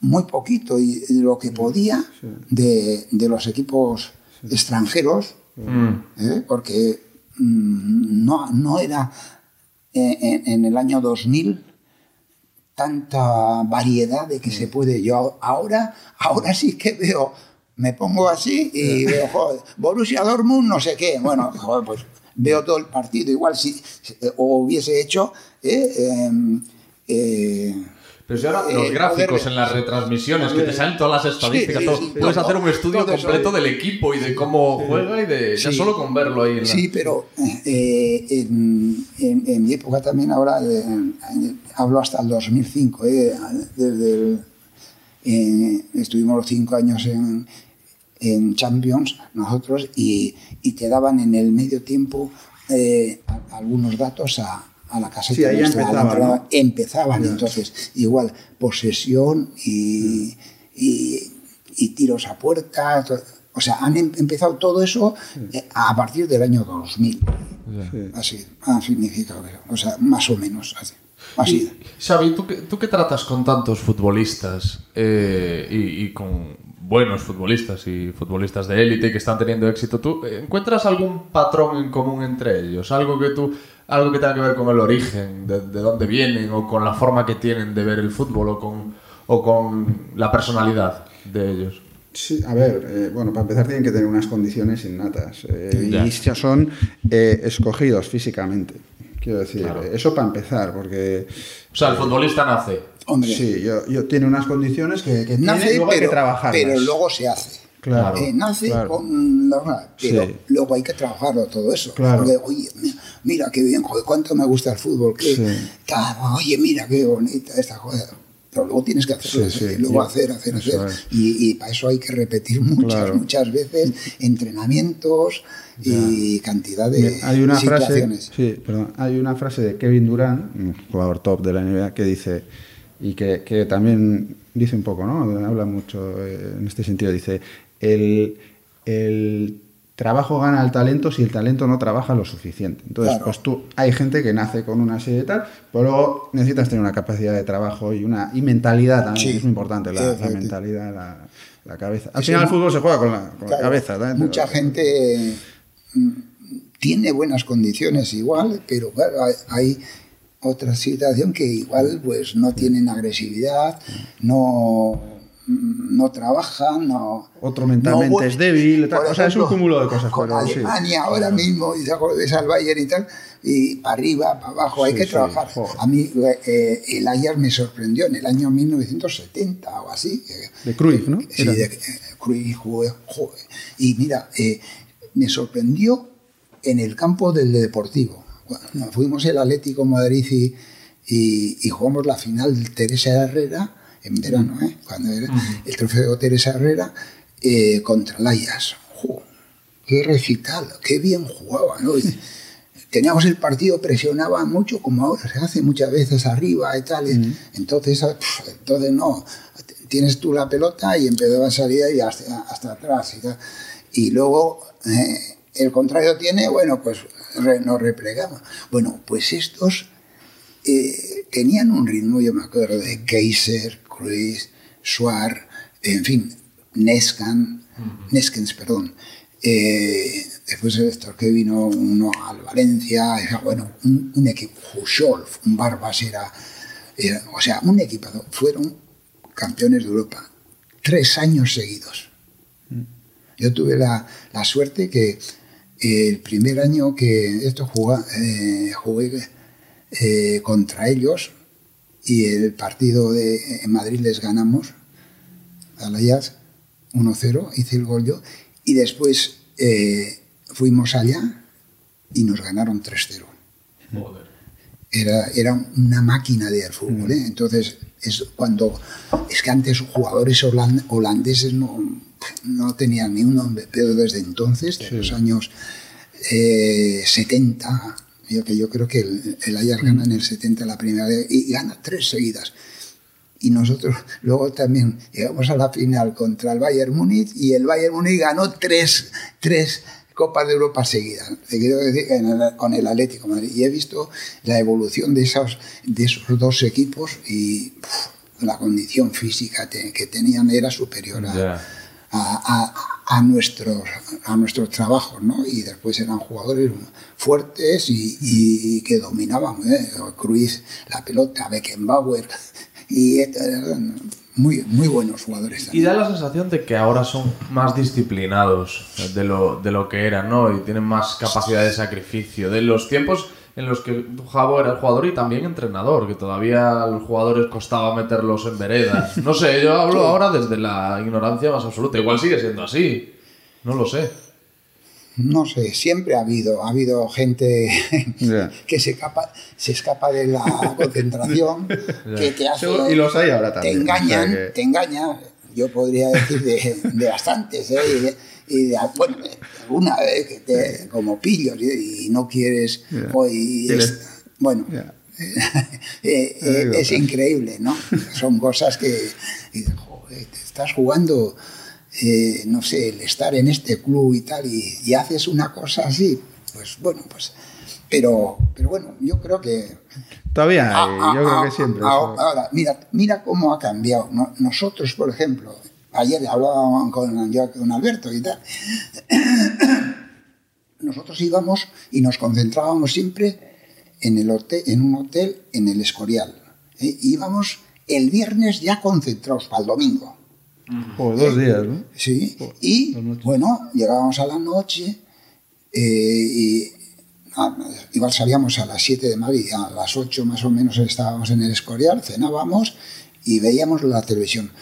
muy poquito y y lo que podía de, de los equipos extranjeros, Mm. ¿eh? porque mm, no, no era en, en el año 2000 tanta variedad de que se puede. Yo ahora, ahora sí que veo, me pongo así y (laughs) veo, joder, Borussia Dortmund, no sé qué. Bueno, (laughs) joder, pues veo todo el partido. Igual si, o hubiese hecho. eh, em, eh, Pero si ahora eh, los gráficos en las retransmisiones, que te salen todas las estadísticas, Sí, todo, sí, puedes hacer un estudio eso. completo del equipo y de cómo juega y de ya solo con verlo ahí en la... Sí, pero eh, en, en- en mi época también ahora, eh, hablo hasta el 2005, eh, desde el- estuvimos cinco años en, en Champions nosotros y, y te daban en el medio tiempo eh, a- algunos datos a, a la caseta. Sí, ahí nuestra, a la empezaban, entrada. ¿no? Empezaban, entonces, igual, posesión y, y- y tiros a puerta. O sea, han em- empezado todo eso eh, a partir del año 2000. Así ha significado eso. O sea, más o menos así. así. Xavi, ¿tú que, tú que tratas con tantos futbolistas eh, y, y con buenos futbolistas y futbolistas de élite que están teniendo éxito, ¿tú encuentras algún patrón en común entre ellos? Algo que tú algo que tenga que ver con el origen, de, de dónde vienen o con la forma que tienen de ver el fútbol o con, o con la personalidad de ellos. Sí, a ver, eh, bueno, para empezar tienen que tener unas condiciones innatas eh, y ya son eh, escogidos físicamente. Quiero decir, Claro. eso para empezar, porque O sea, el futbolista nace. Hombre, sí, yo, yo tiene unas condiciones que, que tiene, nace, luego hay pero, que trabajarlas. pero luego se hace. Claro, Eh, nace claro. con la pero Sí. luego hay que trabajarlo todo eso. Claro. Porque, oye, mi- mira qué bien, joder, cuánto me gusta el fútbol. qué Sí. tal, oye, mira qué bonita esta joder. Pero luego tienes que hacerlo, Sí, sí, y luego hacer, hacer, hacer. es. Y, y para eso hay que repetir (laughs) muchas, Claro. muchas veces entrenamientos y cantidad de hay una frase, situaciones. perdón, hay una frase de Kevin Durant, un jugador top de la NBA, que dice y que, que también dice un poco, ¿no? Habla mucho eh, en este sentido. Dice el, el trabajo gana el talento si el talento no trabaja lo suficiente. Entonces, Claro. pues tú hay gente que nace con una serie de tal, pero luego necesitas tener una capacidad de trabajo y una y mentalidad también Sí. es muy importante la, mentalidad, la, la cabeza. Al final el fútbol se juega con la, con la Claro, cabeza. Mucha gente mm, tiene buenas condiciones igual, pero claro, hay, hay otra situación que igual pues no tienen agresividad, no, mm, no trabajan, no... Otro mentalmente no- es débil, tal. o sea, es un cúmulo de cosas. Con pero sí. Alemania ahora mismo, y al Bayern y tal, y para arriba, para abajo, hay que sí, trabajar. joder. A mí eh, el Ajax me sorprendió en el año 1970 o así. De Cruyff, ¿no? Sí, Era. de eh, Cruyff, joder, joder. Y mira, eh, me sorprendió en el campo del Deportivo. Nos fuimos el Atlético de Madrid y, y, y jugamos la final Teresa Herrera en verano, ¿eh? cuando era el trofeo Teresa Herrera eh, contra. Jo, qué recital, qué bien jugaba, ¿no? Y teníamos el partido, presionaba mucho, como ahora se hace muchas veces arriba y tal. y Entonces, ah, entonces no, tienes tú la pelota y empezaba a salir y hasta, hasta atrás y tal. Y luego eh, el contrario tiene, bueno, pues nos replegamos. Bueno, pues estos eh, tenían un ritmo, yo me acuerdo de Kaiser, Cruz, Suar, en fin, Nescan, Neskens, perdón. Eh, después de esto que vino uno al Valencia, era, bueno, un, un equipo, Huscholf, un Barbas era, era- o sea, un equipado. Fueron campeones de Europa tres años seguidos. Yo tuve la, la suerte que el primer año que esto juga- eh, jugué eh, contra ellos y el partido de, en Madrid les ganamos al Ajax 1-0, hice el gol yo y después eh, fuimos allá y nos ganaron 3-0 era, era una máquina de fútbol. ¿eh? Entonces, es cuando. Es que antes jugadores holan- holandeses no, no tenían ni un nombre, pero desde entonces, de los años eh, 70, yo, que yo creo que el, el Ajax gana en el 70 la primera vez y gana tres seguidas. Y nosotros luego también llegamos a la final contra el Bayern Múnich y el Bayern Múnich ganó tres, tres Copas de Europa seguidas, te quiero decir, en el- con el Atlético Madrid. Y he visto la evolución de esos, de esos dos equipos y la condición física que tenían era superior a. a, a- a nuestros, a nuestros trabajos, ¿no? Y después eran jugadores fuertes y, y que dominaban, ¿eh? Cruyff, la pelota, Beckenbauer, (laughs) y eran muy, muy buenos jugadores Y también. da la sensación de que ahora son más disciplinados de lo, de lo que eran, ¿no? Y tienen más capacidad de sacrificio. De los tiempos en los que Javo era jugador y también entrenador, que todavía a los jugadores costaba meterlos en veredas. No sé, yo hablo ahora desde la ignorancia más absoluta. Igual sigue siendo así. No lo sé. No sé, siempre ha habido, ha habido gente (laughs) que se escapa, se escapa de la (laughs) concentración, que te hace, y los hay ahora te también, engañan, o sea que- te engañan, yo podría decir de, de bastantes, ¿eh? Y de, bueno, de una vez que te, como pillos y, no quieres, Ya. o y Que es- les- bueno, (laughs) eh, eh, es claro. increíble, ¿no? Son cosas que, joder, te estás jugando, eh, no sé, el estar en este club y tal, y, y haces una cosa así, pues bueno, pues, pero, pero bueno, yo creo que... Todavía hay, Ah, yo ah, creo ah, que siempre. ah, Ahora, mira, mira cómo ha cambiado. No- Nosotros, por ejemplo, ayer hablaba con, yo con Alberto y tal, (coughs) nosotros íbamos y nos concentrábamos siempre en, el hotel, en un hotel en el Escorial. ¿eh? Íbamos el viernes ya concentrados para el domingo. Joder, dos días, ¿no? Sí, y dos noches. bueno, llegábamos a la noche eh, y ah, igual salíamos a las 7 de Madrid, a las 8 más o menos estábamos en el Escorial, cenábamos y veíamos la televisión.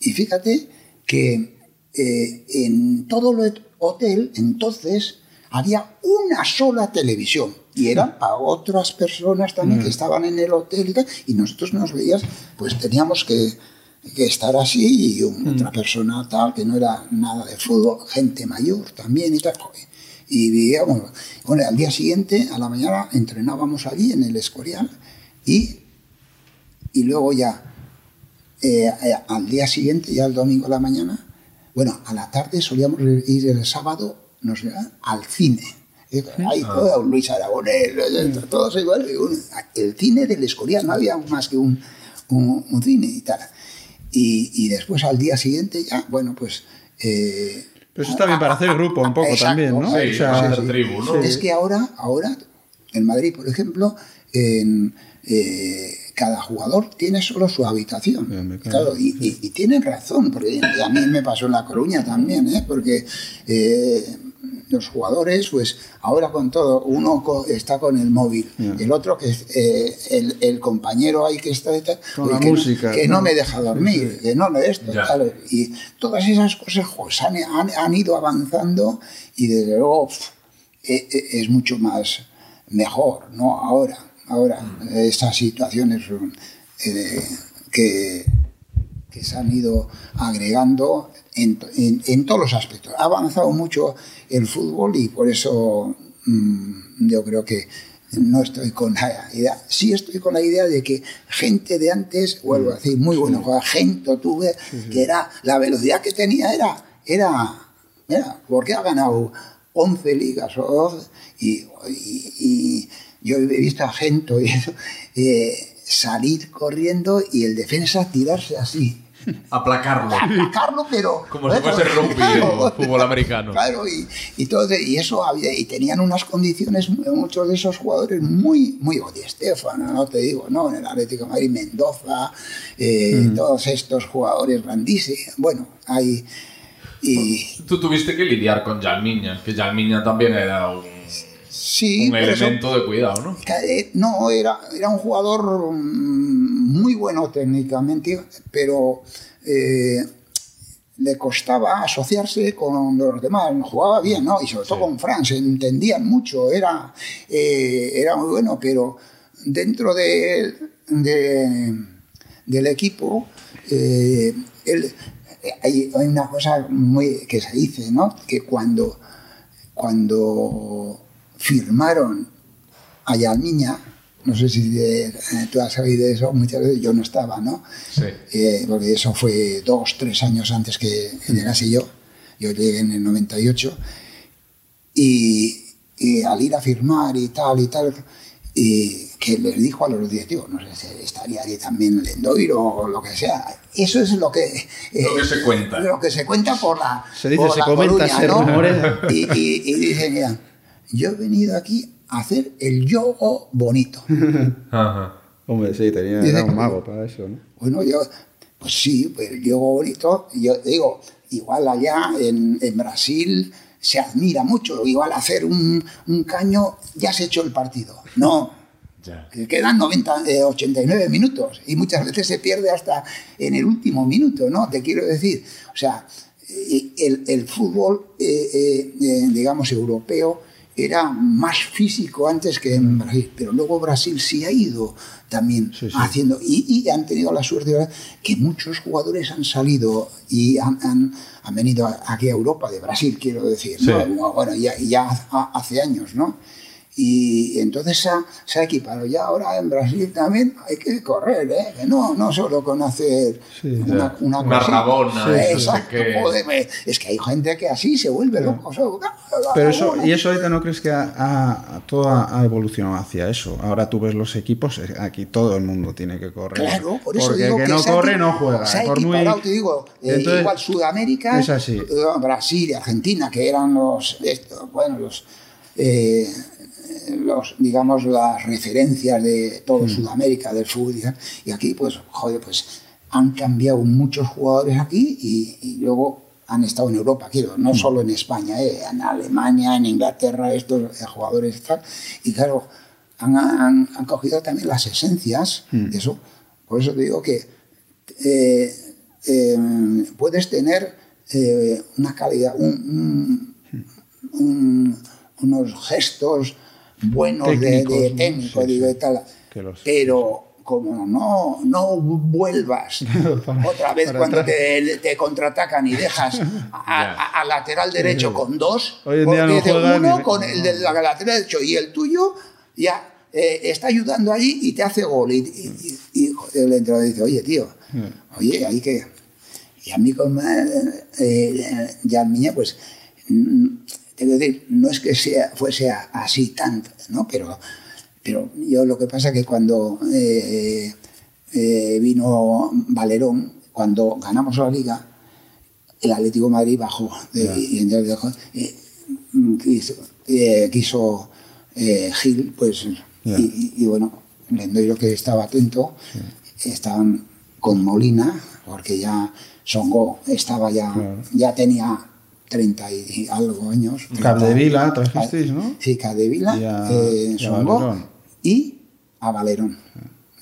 Y fíjate que eh, en todo el hotel entonces había una sola televisión. Y era para otras personas también que estaban en el hotel y, tal, y nosotros nos veías, pues teníamos que, que estar así y un- otra persona tal que no era nada de fútbol, gente mayor también y tal. Y vivíamos, bueno, al día siguiente, a la mañana, entrenábamos allí en el Escorial y, y luego ya eh, eh, al día siguiente, ya el domingo a la mañana, bueno, a la tarde solíamos ir el sábado nos, al cine. Eh, Ahí todo, Luis Aragonés, eh, todos igual. y un- El cine del Escorial, no había más que un, un- un cine y tal. Y, y después al día siguiente ya, bueno, pues... eh, Pero eso está bien para hacer grupo un poco Exacto, también, ¿no? Sí, para hacer tribu, ¿no? Es que ahora, ahora, en Madrid, por ejemplo, en, eh, cada jugador tiene solo su habitación. Bien. Claro, y, y- y tienen razón, porque a mí me pasó en La Coruña también, ¿eh? porque eh, los jugadores, pues ahora con todo, uno co- está con el móvil, el otro que eh, el, el compañero ahí que está tal, Con la que, no- que no ¿no? me deja dormir, que no me esto, y todas esas cosas pues, han, han- han ido avanzando y desde luego pf, e- e- es mucho más mejor, ¿no? Ahora, ahora, estas situaciones eh, que, que se han ido agregando en, en- en todos los aspectos. Ha avanzado mucho el fútbol y por eso mm, yo creo que no estoy con la idea, sí estoy con la idea de que gente de antes, vuelvo a decir, muy bueno, jugador, gente tuve, que era, la velocidad que tenía era, era, era, porque ha ganado 11 ligas o 12, y, y- y yo he visto a gente y eso, eh, salir corriendo y el defensa tirarse así. Aplacarlo. Aplacarlo, pero. Como si fuese rugby claro, o fútbol americano. Claro, y, y, todo, y eso había, y tenían unas condiciones, muchos de esos jugadores muy, muy, Di Stéfano, no te digo, ¿no? En el Atlético de Madrid, Mendoza, eh, todos estos jugadores grandísimos. Bueno, hay. Y, Tú tuviste que lidiar con Jalmiña, que Jalmiña también era un, sí, un eso- elemento de cuidado, ¿no? Eh, No, era, era un jugador mm, muy bueno técnicamente, pero eh, le costaba asociarse con los demás. Jugaba bien, ¿no? Y sobre todo con Fran, se entendían mucho, era, eh, era muy bueno, pero dentro de, de- del equipo, eh, él- hay, hay una cosa muy que se dice, ¿no? Que cuando cuando firmaron a Yalmiña, no sé si eh, tú has sabido de eso, muchas veces yo no estaba, ¿no? Sí. Eh, porque eso fue dos, tres años antes que llegase yo. Yo llegué en el 98. Y, y al ir a firmar y tal y tal, y que les dijo a los directivos, no sé si estaría allí también Lendoiro o lo que sea. Eso es lo que, eh, Lo que se cuenta. Lo que se cuenta por la. Se dice, por se la comenta, Coruña, ¿no? Y, y, y dice, mira, yo he venido aquí a hacer el yogo bonito. (laughs) Ajá. Hombre, sí, tenía era un mago para eso, ¿no? Bueno, yo, pues sí, pues el yogo bonito, yo digo, igual allá en, en Brasil se admira mucho, igual hacer un, un caño, ya se ha hecho el partido. No, Ya. quedan 90, eh, 89 minutos y muchas veces se pierde hasta en el último minuto, ¿no? Te quiero decir, o sea, eh, el, el fútbol, eh, eh, digamos, europeo era más físico antes que en Brasil, pero luego Brasil sí ha ido también Sí, sí. haciendo y, y han tenido la suerte de que muchos jugadores han salido y han, han- han venido aquí a Europa, de Brasil, quiero decir, bueno, ya, ya ha- hace años, ¿no? Y entonces se ha, se ha equipado. Ya ahora en Brasil también hay que correr, ¿eh? Que no, no solo con hacer Sí, una, una, Una cosita. rabona, Sí, eso, no sé exacto, joder, me- es que hay gente que así se vuelve loco. Pero eso, ¿y eso ahorita no crees que ha, todo ha, evolucionado hacia eso? Ahora tú ves los equipos, eh, aquí todo el mundo tiene que correr. Claro, por eso Porque digo el que, que no corre no juega. Se ha por muy- te digo, eh, Entonces, igual Sudamérica, es así. eh, Brasil y Argentina, que eran los, esto, bueno, los, eh, los, digamos, las referencias de Mm. todo Sudamérica, del fútbol, y aquí, pues, joder, pues han cambiado muchos jugadores aquí y, y luego han estado en Europa, quiero, no Mm. solo en España, eh, en Alemania, en Inglaterra, estos eh, jugadores y tal, y claro, han, han- han cogido también las esencias Mm. de eso. Por eso te digo que eh, eh, puedes tener una calidad, un- un- un- unos gestos buenos de- de, Técnicos, ¿no? técnico, Sí, digo, y tal, los- pero como no, no vuelvas (laughs) Para- otra vez cuando te, te contraatacan y dejas (laughs) a, a- a lateral derecho con dos, Hoy en día no uno ni- con el del lateral derecho y el tuyo ya eh, está ayudando allí y te hace gol. Y, y- y- y el entrenador dice, oye, tío, oye, hay que... Y a mí con eh, eh, Yalmiña, pues, mm, tengo que decir, no es que sea, fuese así tanto, ¿no? Pero, pero yo lo que pasa que cuando eh, eh, vino Valerón, cuando ganamos la liga, el Atlético de Madrid bajó. y eh, quiso, eh, quiso, Gil, pues, Ya. y, y- bueno, Lendoiro que estaba atento, estaban con Molina, porque ya Songo estaba ya, ya tenía 30 y algo años. Capdevila trajisteis, ¿no? Sí, Capdevila, eh, y a Songo Valerón. y a Valerón.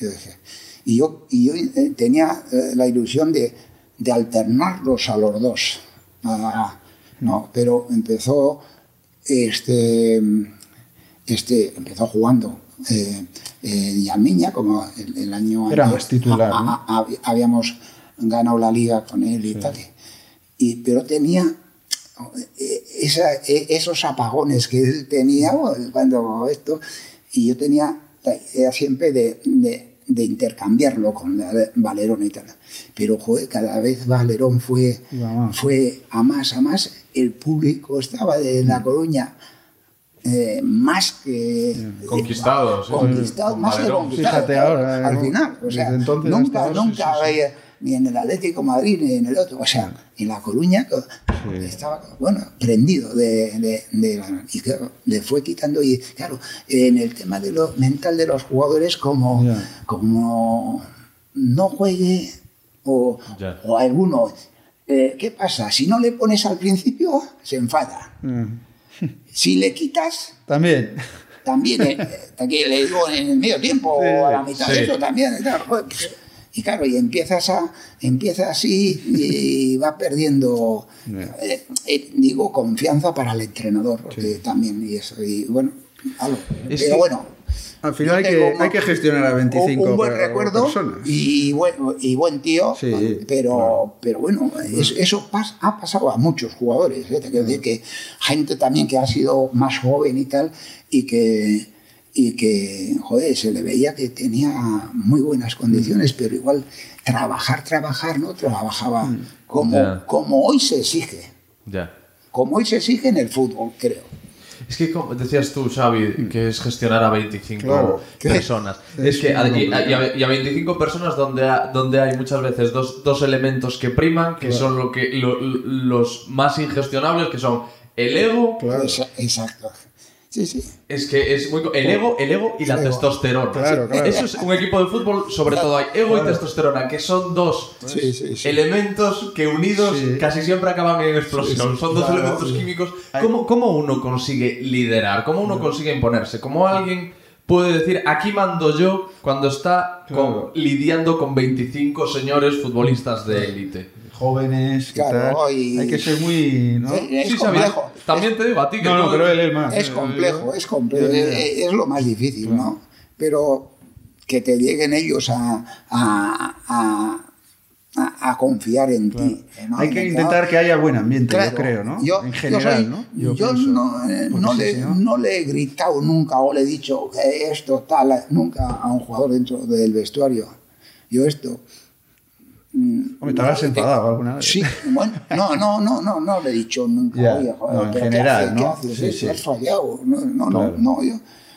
Yo dije, Y yo, y yo eh, tenía eh, la ilusión de, de alternarlos a los dos. Ah, no, pero empezó este, este empezó jugando eh, eh, Yalmiña, como el, el año Era antes, titular, a- ¿no? a- a- habíamos ganado la liga con él y tal. Y, pero tenía esa- eh, esos apagones que él tenía cuando esto, y yo tenía la idea siempre de, de- de intercambiarlo con la- Valerón y tal. Pero joder, cada vez Valerón fue, fue a más, a más. El público estaba de Mm. La Coruña eh, más que Conquistados, ¿eh? más que conquistados Fíjate ahora, ¿eh? al final o sea entonces nunca nunca sí, sí. veía ni en el Atlético de Madrid ni en el otro o sea en La Coruña co- estaba bueno prendido de, de- de la- y claro, le fue quitando y claro en el tema de lo mental de los jugadores como como no juegue o, o alguno eh, ¿qué pasa? Si no le pones al principio, se enfada. Mm. Si le quitas, También. también, eh, le digo en el medio tiempo o a la mitad de eso también. claro, pues, y claro, y empiezas a empieza así y va perdiendo, (laughs) eh, eh, digo, confianza para el entrenador, porque también, y eso, y bueno, algo. Es pero bueno, Al final hay que, hay que gestionar a 25 un buen recuerdo personas. y buen, y buen tío, Sí, pero, pero bueno, es- eso pas- ha pasado a muchos jugadores. ¿eh? Te quiero decir que gente también que ha sido más joven y tal, y que, y que, joder, se le veía que tenía muy buenas condiciones, pero igual trabajar, trabajar, no trabajaba como, Ya. como hoy se exige. Ya. Como hoy se exige en el fútbol, creo. Es que como decías tú, Xavi, que es gestionar a 25 Claro. personas. (laughs) Es Es, que a, muy y, complicado. y a, y a 25 personas donde, ha- donde hay muchas veces dos, dos elementos que priman, que son lo que, lo- los más ingestionables, que son el ego, Claro. Exacto. Sí, sí. es que es muy... El ego, el ego y la ego. testosterona. Claro, claro. Eso es un equipo de fútbol, sobre todo hay ego y testosterona, que son dos Sí, elementos que unidos casi siempre acaban en explosión. Son dos elementos químicos. ¿Cómo, ¿Cómo uno consigue liderar? ¿Cómo uno consigue imponerse? ¿Cómo alguien puede decir, aquí mando yo cuando está con- lidiando con 25 señores futbolistas de élite? Jóvenes, ¿qué Claro, tal? y- Hay que ser muy... ¿no? Eh, Es Sí, complejo. También te digo a ti que No, no, pero él es más. Es Eh, complejo, eh, es complejo. Es, es lo más difícil, ¿no? Pero que te lleguen ellos a, a, a, a- a confiar en ti. ¿no? Hay que intentar que haya buen ambiente, Claro, yo creo, ¿no? Yo, en yo general, soy- ¿no? Yo, pienso. no, eh, no le, no- le he gritado nunca o le he dicho que esto tal, nunca a un jugador dentro del vestuario. Yo esto. Mm, Hombre, te habrás eh, enfadado alguna vez. Sí, bueno, no, no, no, no, no le he dicho nunca. Ya, Oye, joder, no, en pero ¿qué general? ¿Qué ¿no? haces? Sí, Eh, sí. Has fallado. No, no, no, Claro. no, yo,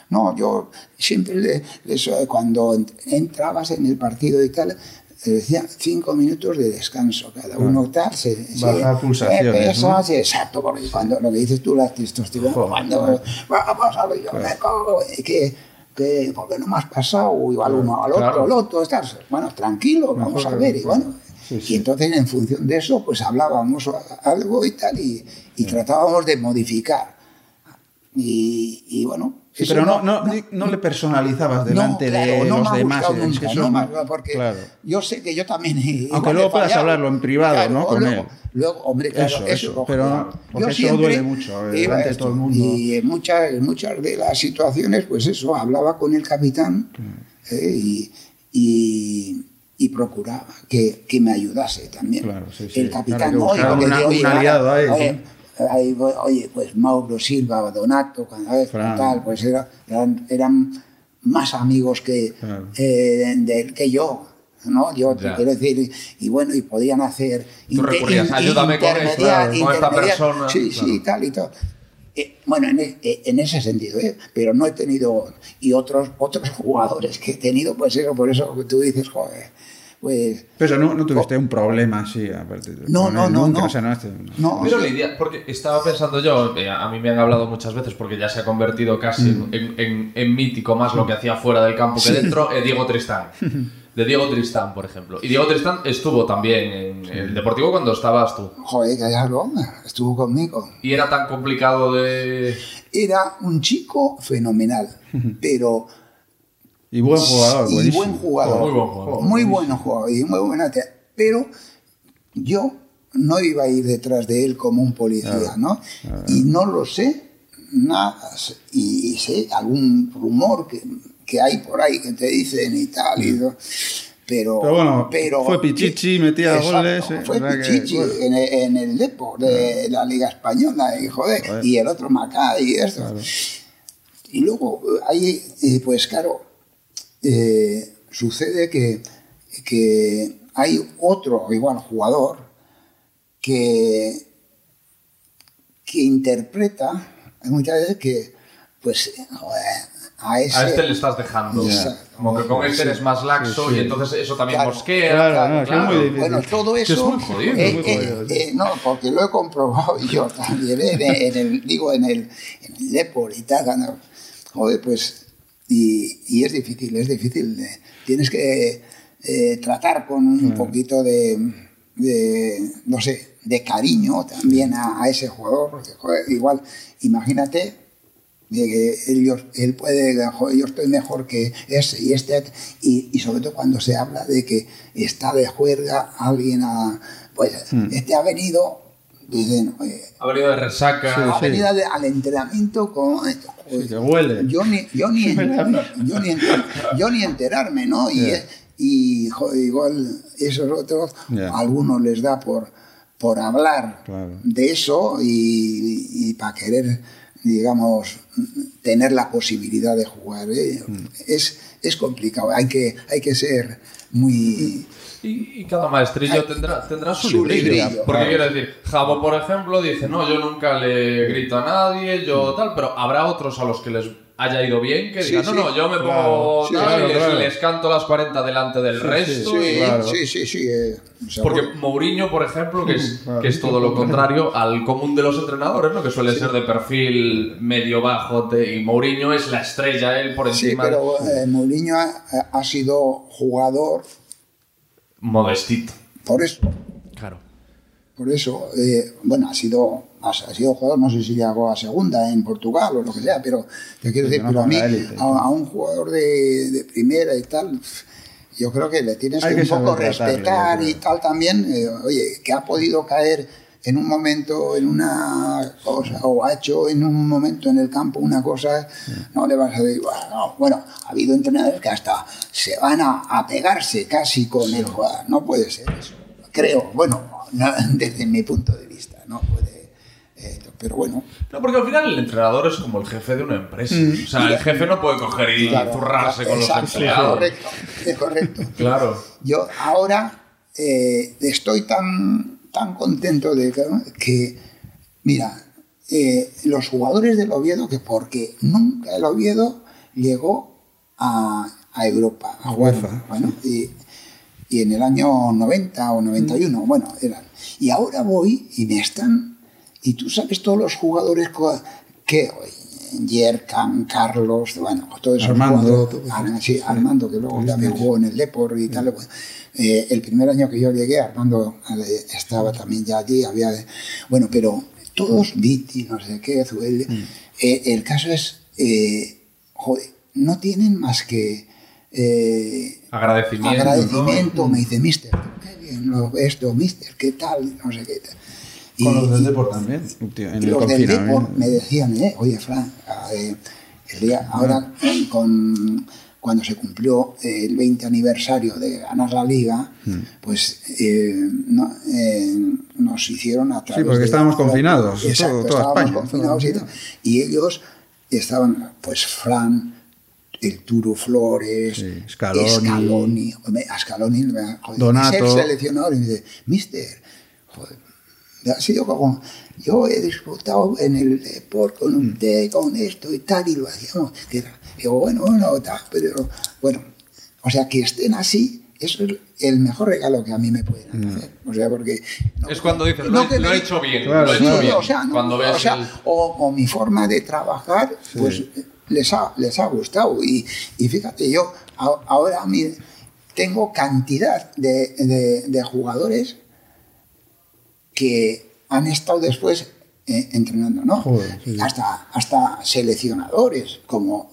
no, yo siempre le, les- cuando ent- entrabas en el partido y tal, decía cinco minutos de descanso, cada uno tal, se, se- Bajar pulsaciones, eh, exacto, porque cuando lo que dices tú, la testosterona, cuando vamos a ver, yo me eh, que, que, porque no me has pasado igual uno al otro, al otro, estás, bueno, tranquilo, vamos a ver, y bueno, Sí, sí. y entonces en función de eso, pues hablábamos algo y tal, y, y tratábamos de modificar. Y, y bueno. Sí, pero no, no, no le personalizabas delante claro, de los demás. nunca, eso porque claro. yo sé que yo también. he- Aunque luego puedas hablarlo en privado, ¿no? Con luego, él. luego, hombre, claro, Eso, eso, eso, pero claro. porque Yo eso duele mucho, eh, delante de todo el mundo. Y en muchas, en muchas de las situaciones, pues eso, hablaba con el capitán eh, y, y, y procuraba que, que me ayudase también. Claro, sí, sí. El Claro, capitán, que no, un aliado ahí, ahí oye, pues Mauro Silva, Donato, tal, pues era- eran, eran más amigos que, Claro. eh, de que yo. ¿no? Yo te quiero decir, y, bueno, y podían hacer. Tú recurrías, "Ayúdame con con esta intermedia- persona", Sí, claro. sí, tal y tal. Eh, bueno, en, e- en ese sentido, ¿eh? pero no he tenido. Y otros, otros (laughs) jugadores que he tenido, pues eso, por eso tú dices, joder, pues. Pero no, no tuviste un problema así, aparte. de- No, no, no, nunca, no. o sea, no No, Pero sí. Lidia, porque estaba pensando yo, eh, a mí me han hablado muchas veces porque ya se ha convertido casi en, en- en- en mítico más lo que hacía fuera del campo que dentro, eh, Diego Tristán. (laughs) De Diego Tristán, por ejemplo. Y Diego Tristán estuvo también en el Deportivo cuando estabas tú. Joder, que algo, estuvo conmigo. Y era tan complicado de... Era un chico fenomenal, (laughs) pero Y buen jugador, y buen jugador. Muy buen jugador. Muy buen jugador y muy buena Pero yo no iba a ir detrás de él como un policía, ¿no? Y no lo sé nada. Y, y sé algún rumor que, que hay por ahí que te dicen y tal. y lo- pero, Pero bueno, pero- fue Pichichi, metía Exacto, goles, eh, Fue verdad que, Pichichi bueno. en, el- en el Depor de la Liga Española, y joder, y el otro Macay y esto. Y luego, ahí, eh, pues claro, eh, sucede que, que hay otro igual jugador que, que interpreta muchas veces que, pues, a ese... A este le estás dejando. Como que con este eres más laxo y entonces eso también Claro. mosquea. Claro, muy. Bueno, todo Que es eso. muy jodido, eh, muy eh, jodido, eh, no, porque lo he comprobado (laughs) yo también, en, el, digo, en el, en el Depor y tal. Joder, pues. Y, y es difícil, es difícil. tienes que eh, tratar con un poquito de, de, no sé, de cariño también a, a ese jugador, porque, joder, igual, imagínate de que ellos, él puede, yo estoy mejor que ese y este, y, y sobre todo cuando se habla de que está de juerga alguien a, pues Hmm. este ha venido dicen, oye, Ha venido de resaca. ha venido de- al entrenamiento con... Sí, huele. Yo ni, yo ni, (laughs) yo ni, enter- yo ni enterarme, ¿no? Y, y joder, igual esos otros, a algunos les da por, por hablar Claro. de eso y, para querer, digamos, tener la posibilidad de jugar. ¿eh? Mm. Es, es complicado, hay que, hay que ser muy... Y, y cada maestrillo tendrá, tendrá su, Su librillo. librillo, Porque claro. quiero decir, Javo, por ejemplo, dice, no, yo nunca le grito a nadie, yo tal, pero habrá otros a los que les haya ido bien que Sí, digan, no, sí, no, yo me claro. pongo Sí, tal claro, y les, claro. les canto las 40 delante del resto. Sí, y- claro. sí, sí, sí, eh, Porque. Mourinho, por ejemplo, que es, (laughs) Claro. que es todo lo contrario al común de los entrenadores, ¿no? Que suele ser de perfil medio bajo, te- y Mourinho es la estrella, él por Sí, encima. pero eh, Mourinho ha, ha sido jugador Modestito. por eso. Claro. Por eso, eh, bueno, ha sido, ha, ha sido jugador, no sé si llegó a segunda en Portugal o lo que sea, pero te quiero decir, no pero a mí, a, a un jugador de, de primera y tal, yo creo que le tienes que, que un poco tratarle, respetar y tal también. eh, oye, que ha podido caer en un momento en una cosa o ha hecho en un momento en el campo una cosa, no le vas a decir, bueno, no. bueno, ha habido entrenadores que hasta se van a, a pegarse casi con el jugador, no puede ser eso, creo, bueno, (laughs) no, desde mi punto de vista, no puede, esto, pero bueno, No, porque al final el entrenador es como el jefe de una empresa. O sea, el jefe no puede coger y claro, zurrarse con los empleados. correcto, es correcto. Claro. Yo ahora eh, estoy tan, tan contento de que, que, mira, eh, los jugadores del Oviedo, que porque nunca el Oviedo llegó a, a Europa a. UEFA. Bueno, y, y en el año 90 o 91, bueno, eran. Y ahora voy y me están, y tú sabes todos los jugadores que, Yerkan, Carlos, bueno, todos esos Armando, jugadores, Ar- sí, Armando, que luego también jugó en el Depor y tal. bueno. Eh, el primer año que yo llegué, Armando eh, estaba también ya allí, había, bueno, pero todos, Viti, no sé qué, Zuel, eh, el caso es, eh, joder, no tienen más que Agradecimiento. agradecimiento, me dice, mister, qué bien lo esto, mister, qué tal, no sé qué. Y- Con los del y- Depor también, tío, en y el los del Depor confinamiento. me decían, eh, oye, Fran, eh, el día, ahora con, cuando se cumplió el 20 aniversario de ganar la liga, Hmm. pues eh, no- eh, nos hicieron a través porque de- estábamos confinados, todo- Exacto, toda estábamos España, confinados y, todo. ellos estaban, pues Fran, el Turo Flores, Sí, Scaloni. Scaloni, joder, Donato. ser seleccionador y me dice, mister, joder, ha sido como yo he disfrutado en el deporte con Mm. usted, con esto y tal, y lo hacíamos. Que era- digo, bueno, bueno, tal, pero bueno, o sea, que estén así, eso es el mejor regalo que a mí me pueden Mm. hacer. O sea, porque. no- Es cuando dices, no lo, he- lo he hecho bien, Claro, lo he Sí, hecho bien. o sea, no, cuando ves o, sea, el- o, o mi forma de trabajar, pues les ha, les ha gustado. Y, y fíjate, yo a- ahora mi- tengo cantidad de, de- de jugadores que han estado después eh, entrenando, ¿no? Joder, sí, sí. Hasta, hasta seleccionadores como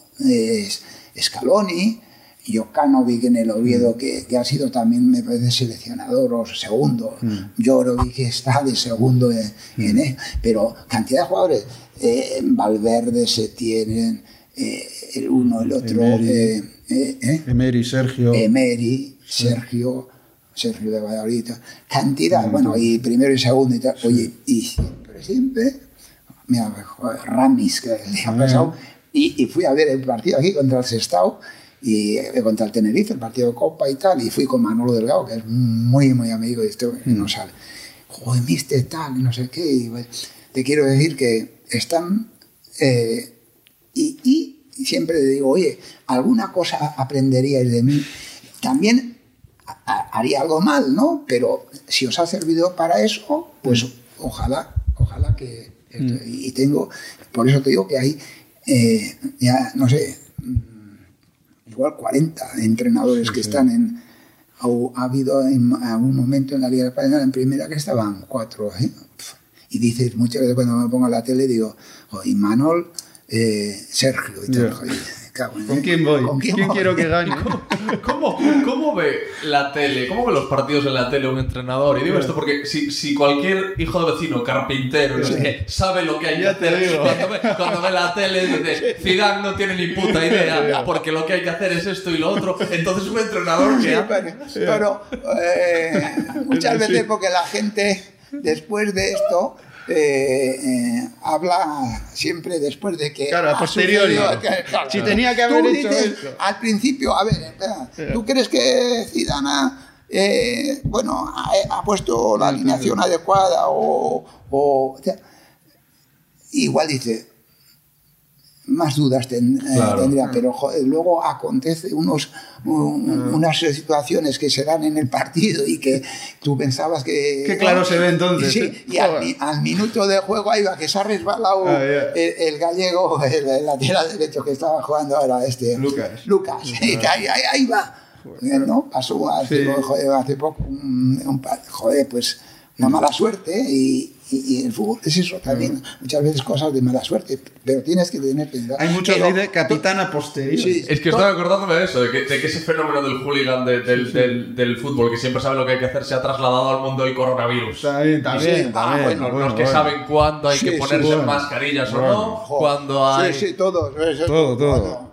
Scaloni, Jokanovic en el Oviedo, que, que ha sido también, me parece, seleccionador o segundo. Jorovic que está de segundo en, en él. Pero cantidad de jugadores. eh, Valverde se tienen, eh, el uno, el otro. Emery. eh, eh, Emery, Sergio. Emery, Sergio, Sergio de Valladolid, cantidad, bueno, y primero y segundo y tal. Oye, y siempre, siempre, mira, Ramis, que le ha pasado, y, y fui a ver el partido aquí contra el Sestao, y eh, contra el Tenerife, el partido de Copa y tal, y fui con Manolo Delgado, que es muy, muy amigo de esto, y no sale. Joder, mister tal, no sé qué, y, te quiero decir que están... eh, y, y siempre le digo, oye, alguna cosa aprenderíais de mí. También ha- ha- haría algo mal, ¿no? Pero si os ha servido para eso, pues ojalá, ojalá que... esto- Y tengo, por eso te digo que hay, eh, ya, no sé, mm, igual 40 entrenadores que están en... Ha, ha habido en algún momento en la Liga Española en primera que estaban cuatro. ¿eh? Y dices, muchas veces cuando me pongo a la tele digo, "Jo, y Manol, eh, Sergio y tal. Joder, cago en- ¿Con quién voy? ¿Con ¿Quién, quién voy? quiero que gane? ¿Cómo, ¿Cómo ve la tele? ¿Cómo ve los partidos en la tele un entrenador? Y digo esto porque si, si cualquier hijo de vecino, carpintero, no sé qué, sabe lo que hay que hacer cuando ve, cuando ve la tele, dice, (laughs) Zidane no tiene ni puta idea porque lo que hay que hacer es esto y lo otro. Entonces un entrenador Sí, que... pero, pero, eh, (laughs) muchas veces porque la gente después de esto eh, eh, habla siempre después de que Claro, a posteriori. claro. Si tenía que haber Tú hecho dices, esto. al principio a ver espera, tú crees que Zidane eh, bueno ha, ha puesto la alineación adecuada o, o- o sea, igual dice más dudas ten- eh, Claro. tendría, pero joder, luego acontece unos, un- unas situaciones que se dan en el partido y que tú pensabas que... Qué claro se ve entonces, Sí, ¿eh? y al, Joder. al minuto de juego ahí va que se ha resbalado Ah, ya. el, el gallego, (laughs) el, el lateral derecho que estaba jugando ahora este... Lucas. Lucas, y que (laughs) ahí, ahí, ahí va. ¿no? Pasó hace, Sí. joder, hace poco, un, un joder, pues una mala suerte y, y- y el fútbol es eso también, muchas veces cosas de mala suerte, pero tienes que tener cuidado. Hay muchos Pero- de capitán a posteriori. Sí, Es que estoy acordándome de eso, de que, de que ese fenómeno del hooligan de- del, del- del fútbol, que siempre sabe lo que hay que hacer, se ha trasladado al mundo del coronavirus. También, también, Sí, ah, también. bueno, Los, bueno, los que bueno. saben cuándo hay Sí, que sí, ponerse bueno. mascarillas o Bueno. no, Jo, cuando hay... Sí, sí, todos. eso- Todo, todo. bueno,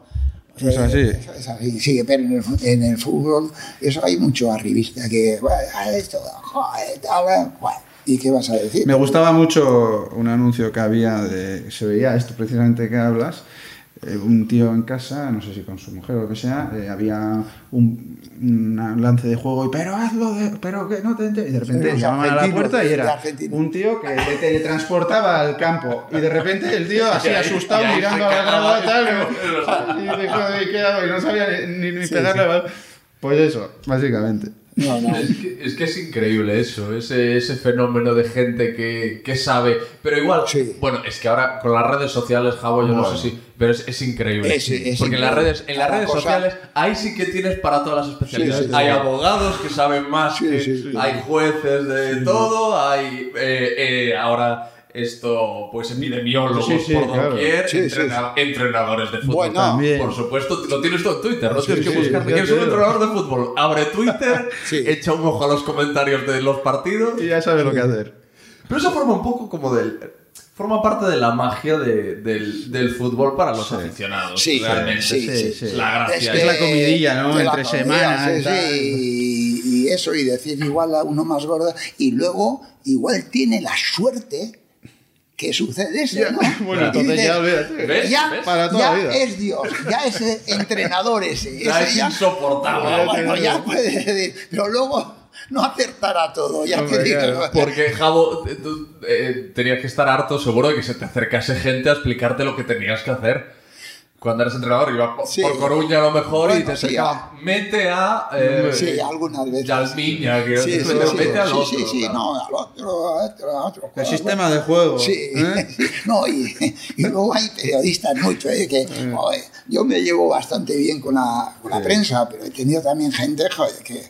Es eh, así. eso es así, sí, pero en el, en el fútbol eso hay mucho arribista que, bueno, esto, joder, tal, bueno, ¿y qué vas a decir? Me gustaba mucho un anuncio que había de. Se veía esto precisamente que hablas. eh, un tío en casa, no sé si con su mujer o lo que sea, eh, había un, un lance de juego y pero hazlo, de- pero que no te enter-". Y de repente llamaban a la puerta y era un tío que le teletransportaba al campo. Y de repente el tío así (laughs) asustado mirando a la grada tal. Y "Joder, ¿qué hago?". Y no sabía ni, ni pegarle. al- Pues eso, básicamente. No, no. Es que, es que es increíble eso, ese, ese fenómeno de gente que, que sabe. Pero igual, Sí. bueno, es que ahora con las redes sociales, Javo, yo no sé si. Pero es, es increíble. Es- es Porque en las redes, en las Cada redes cosa- sociales, ahí sí que tienes para todas las especialidades. Sí, sí, hay sí. abogados que saben más, Sí, que- sí, sí. hay jueces de todo, hay eh, eh, ahora esto, pues epidemiólogos Sí, sí, por claro. doquier, Sí, sí, entrena- entrenadores de fútbol. Bueno, También. Por supuesto, lo tienes todo en Twitter, no Sí, tienes que ya ¿Quieres un entrenador de fútbol? Abre Twitter, (laughs) Sí. echa un ojo a los comentarios de los partidos. Y ya sabe lo que hacer. Pero eso forma un poco como del. Forma parte de la magia de- del, del fútbol para los aficionados. Sí, realmente. sí, sí, Es sí. la gracia. Es Es que- la comidilla, ¿no? Entre comida, semana sí, y y, y eso, y decir igual a uno más gordo, y luego igual tiene la suerte que sucede eso, Ya, ¿no? (laughs) bueno, entonces dices, ya olvídate. ¿Ves? Ya, ¿Ves? Para toda ya la vida. es Dios, ya es entrenador ese. Ya ese es insoportable. Ah, bueno, ya puede decir, pero luego no acertará todo, ya Hombre, te digo. claro, Porque, Javo, eh, tú eh, tenías que estar harto seguro de que se te acercase gente a explicarte lo que tenías que hacer. Cuando eres entrenador, iba por, Sí. por Coruña a lo mejor y te sí. Mete a. Eh, Sí, algunas veces. Yalmiña, que Sí, sí, pero mete al otro. sí, sí, claro. no, al otro, al otro, al otro. El sistema de juego. Sí, ¿eh? no, y, y luego hay periodistas mucho, ¿eh? que joder, yo me llevo bastante bien con la, con la prensa, pero he tenido también gente joder, que,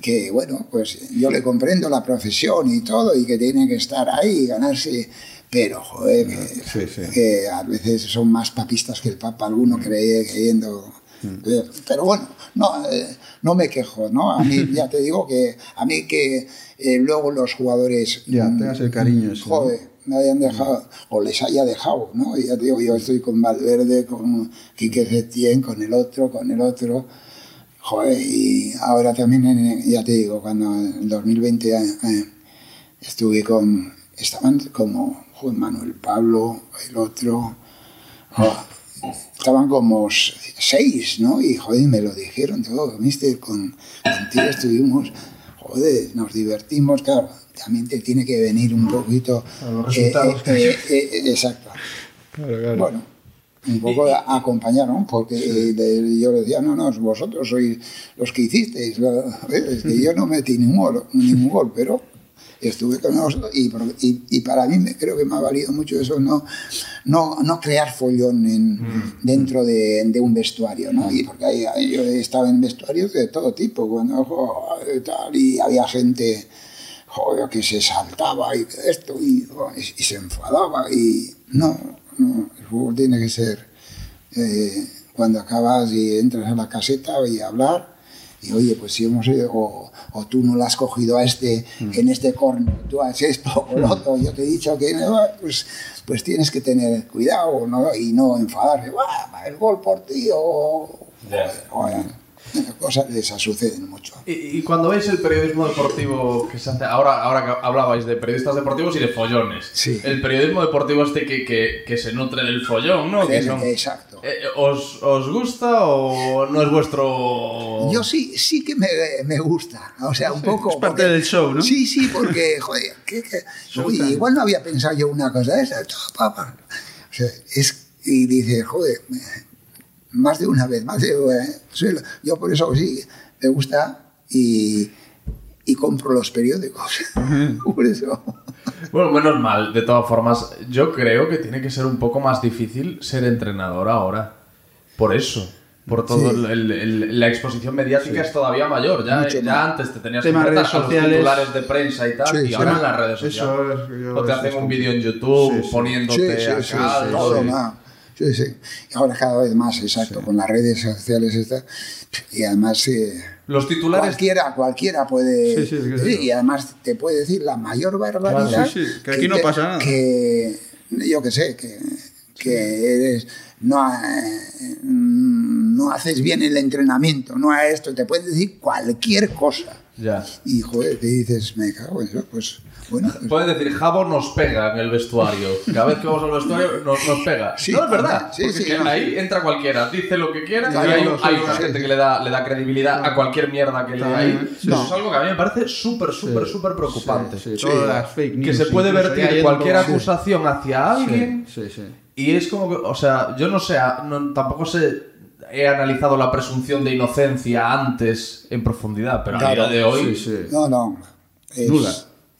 que, bueno, pues yo le comprendo la profesión y todo, y que tiene que estar ahí y ganarse, pero, joder, que, Sí, sí. que a veces son más papistas que el Papa, alguno cree, creyendo... eh, Pero bueno, no, eh, no me quejo, ¿no? A mí, (laughs) ya te digo que a mí que eh, luego los jugadores... Ya, mm, tengas el cariño. Joder, me hayan dejado, o les haya dejado, ¿no? Y ya te digo, yo estoy con Valverde, con Quique Setién, con el otro, con el otro. Joder, y ahora también, en- ya te digo, cuando en el 2020 eh, estuve con, estaban como Juan Manuel Pablo, el otro, oh, estaban como seis, ¿no? Y joder, me lo dijeron todo, ¿viste? Con, contigo estuvimos, joder, nos divertimos, claro, también te tiene que venir un poquito... A los eh, resultados. eh, eh, eh, exacto. Claro, claro. Bueno, un poco a- acompañaron, porque eh, de- yo le decía, no, no, vosotros sois los que hicisteis. Es que yo no metí ningún gol, ningún gol pero estuve con vosotros y, por- y, y para mí me, creo que me ha valido mucho eso, no, no, no crear follón en, dentro de, de un vestuario, ¿no? Y porque ahí, yo estaba en vestuarios de todo tipo, cuando, joder, tal, y había gente joder, que se saltaba y esto, y, se enfadaba, y no, no, el fútbol tiene que ser, eh, cuando acabas y entras a la caseta y hablar, y oye, pues si hemos ido, o, o tú no lo has cogido a este en este corno, tú haces esto o lo otro, yo te he dicho que no, pues, pues tienes que tener cuidado ¿no? y no enfadarte, "Buah, el gol por ti o, o- o- cosas de esas suceden mucho. Y, y cuando veis el periodismo deportivo que se hace, ahora, ahora que hablabais de periodistas deportivos y de follones, Sí. el periodismo deportivo este que, que, que se nutre del follón, ¿no? Que son- Exacto. Eh, ¿os, ¿Os gusta o no es vuestro...? Yo sí, sí que me, me gusta. O sea, un poco. es parte porque- del show, ¿no? Sí, sí, porque, joder, que, oye, (laughs) igual no había pensado yo una cosa de esa. O sea, es, y dices, joder, más de una vez, más de eh, soy- Yo por eso sí, me gusta y, y compro los periódicos. (laughs) por eso. Bueno, menos mal, de todas formas, yo creo que tiene que ser un poco más difícil ser entrenador ahora. Por eso. Por todo Sí. el- el- la exposición mediática es todavía mayor. Ya, ya antes te tenías que redes a los sociales. titulares de prensa y tal, Sí, y sí. ahora en las redes eso sociales. es- yo- o te hacen un vídeo en YouTube Sí, sí. poniéndote Sí, sí, acá. sí, sí, no todo. Sí, sí. Y ahora cada vez más, exacto, con las redes sociales está. Y además eh, Los titulares cualquiera, cualquiera puede. Sí, sí, que sí, y además te puede decir la mayor barbaridad. Claro, sí, sí, que aquí no pasa nada. Que yo que sé, que, que eres. No, eh, no haces bien el entrenamiento, no a esto, te pueden decir cualquier cosa. Ya. Y joder, te dices, me cago en eso, pues bueno. pues- Puedes decir, Jabo nos pega en el vestuario. Cada vez que vamos al vestuario nos, nos pega. Sí, no, es verdad. Sí, porque sí, que ahí entra cualquiera, dice lo que quiera. Sí, y hay, no, hay sí, una gente sí. que le da, le da credibilidad a cualquier mierda que lee ahí. Eso No. es algo que a mí me parece súper, súper, súper preocupante. Sí, Sí. todas las fake news. Que se puede vertir cualquier sí. acusación hacia alguien. Sí, sí. Y es como que, o sea, yo no sé, no- tampoco sé, he analizado la presunción de inocencia antes en profundidad, pero a Claro, día de hoy Sí, sí. No, no. es- Nula.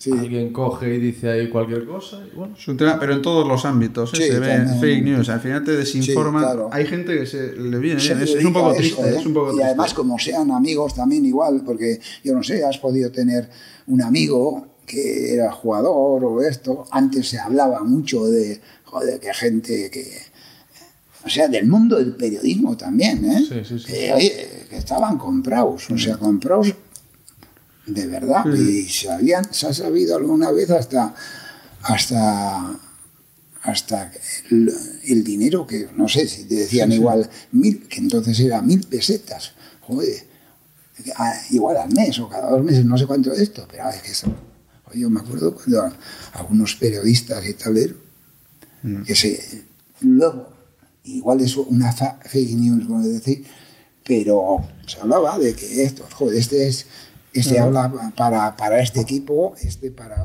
Sí. alguien coge y dice ahí cualquier cosa y bueno. Es un tema, pero en todos los ámbitos ¿eh? Sí, se ve también. fake news, al final te desinforman. Sí, claro. Hay gente que se le viene se es, un poco eso, triste, ¿eh? es un poco y triste. además como sean amigos también igual porque yo no sé has podido tener un amigo que era jugador o esto antes se hablaba mucho de joder que gente que o sea del mundo del periodismo también ¿eh? Sí, sí, sí. Que, oye, que estaban comprados o sea comprados de verdad y se habían se ha sabido alguna vez hasta hasta hasta el, el dinero que, no sé, si te decían igual mil, que entonces era mil pesetas, joder, a- igual al mes o cada dos meses, no sé cuánto es esto, pero es que eso, yo me acuerdo cuando algunos periodistas y tal, ¿eh? que se, luego, igual es una fa- fake news, como decir, pero se hablaba de que esto, joder, este es, este habla para, para este equipo, este para...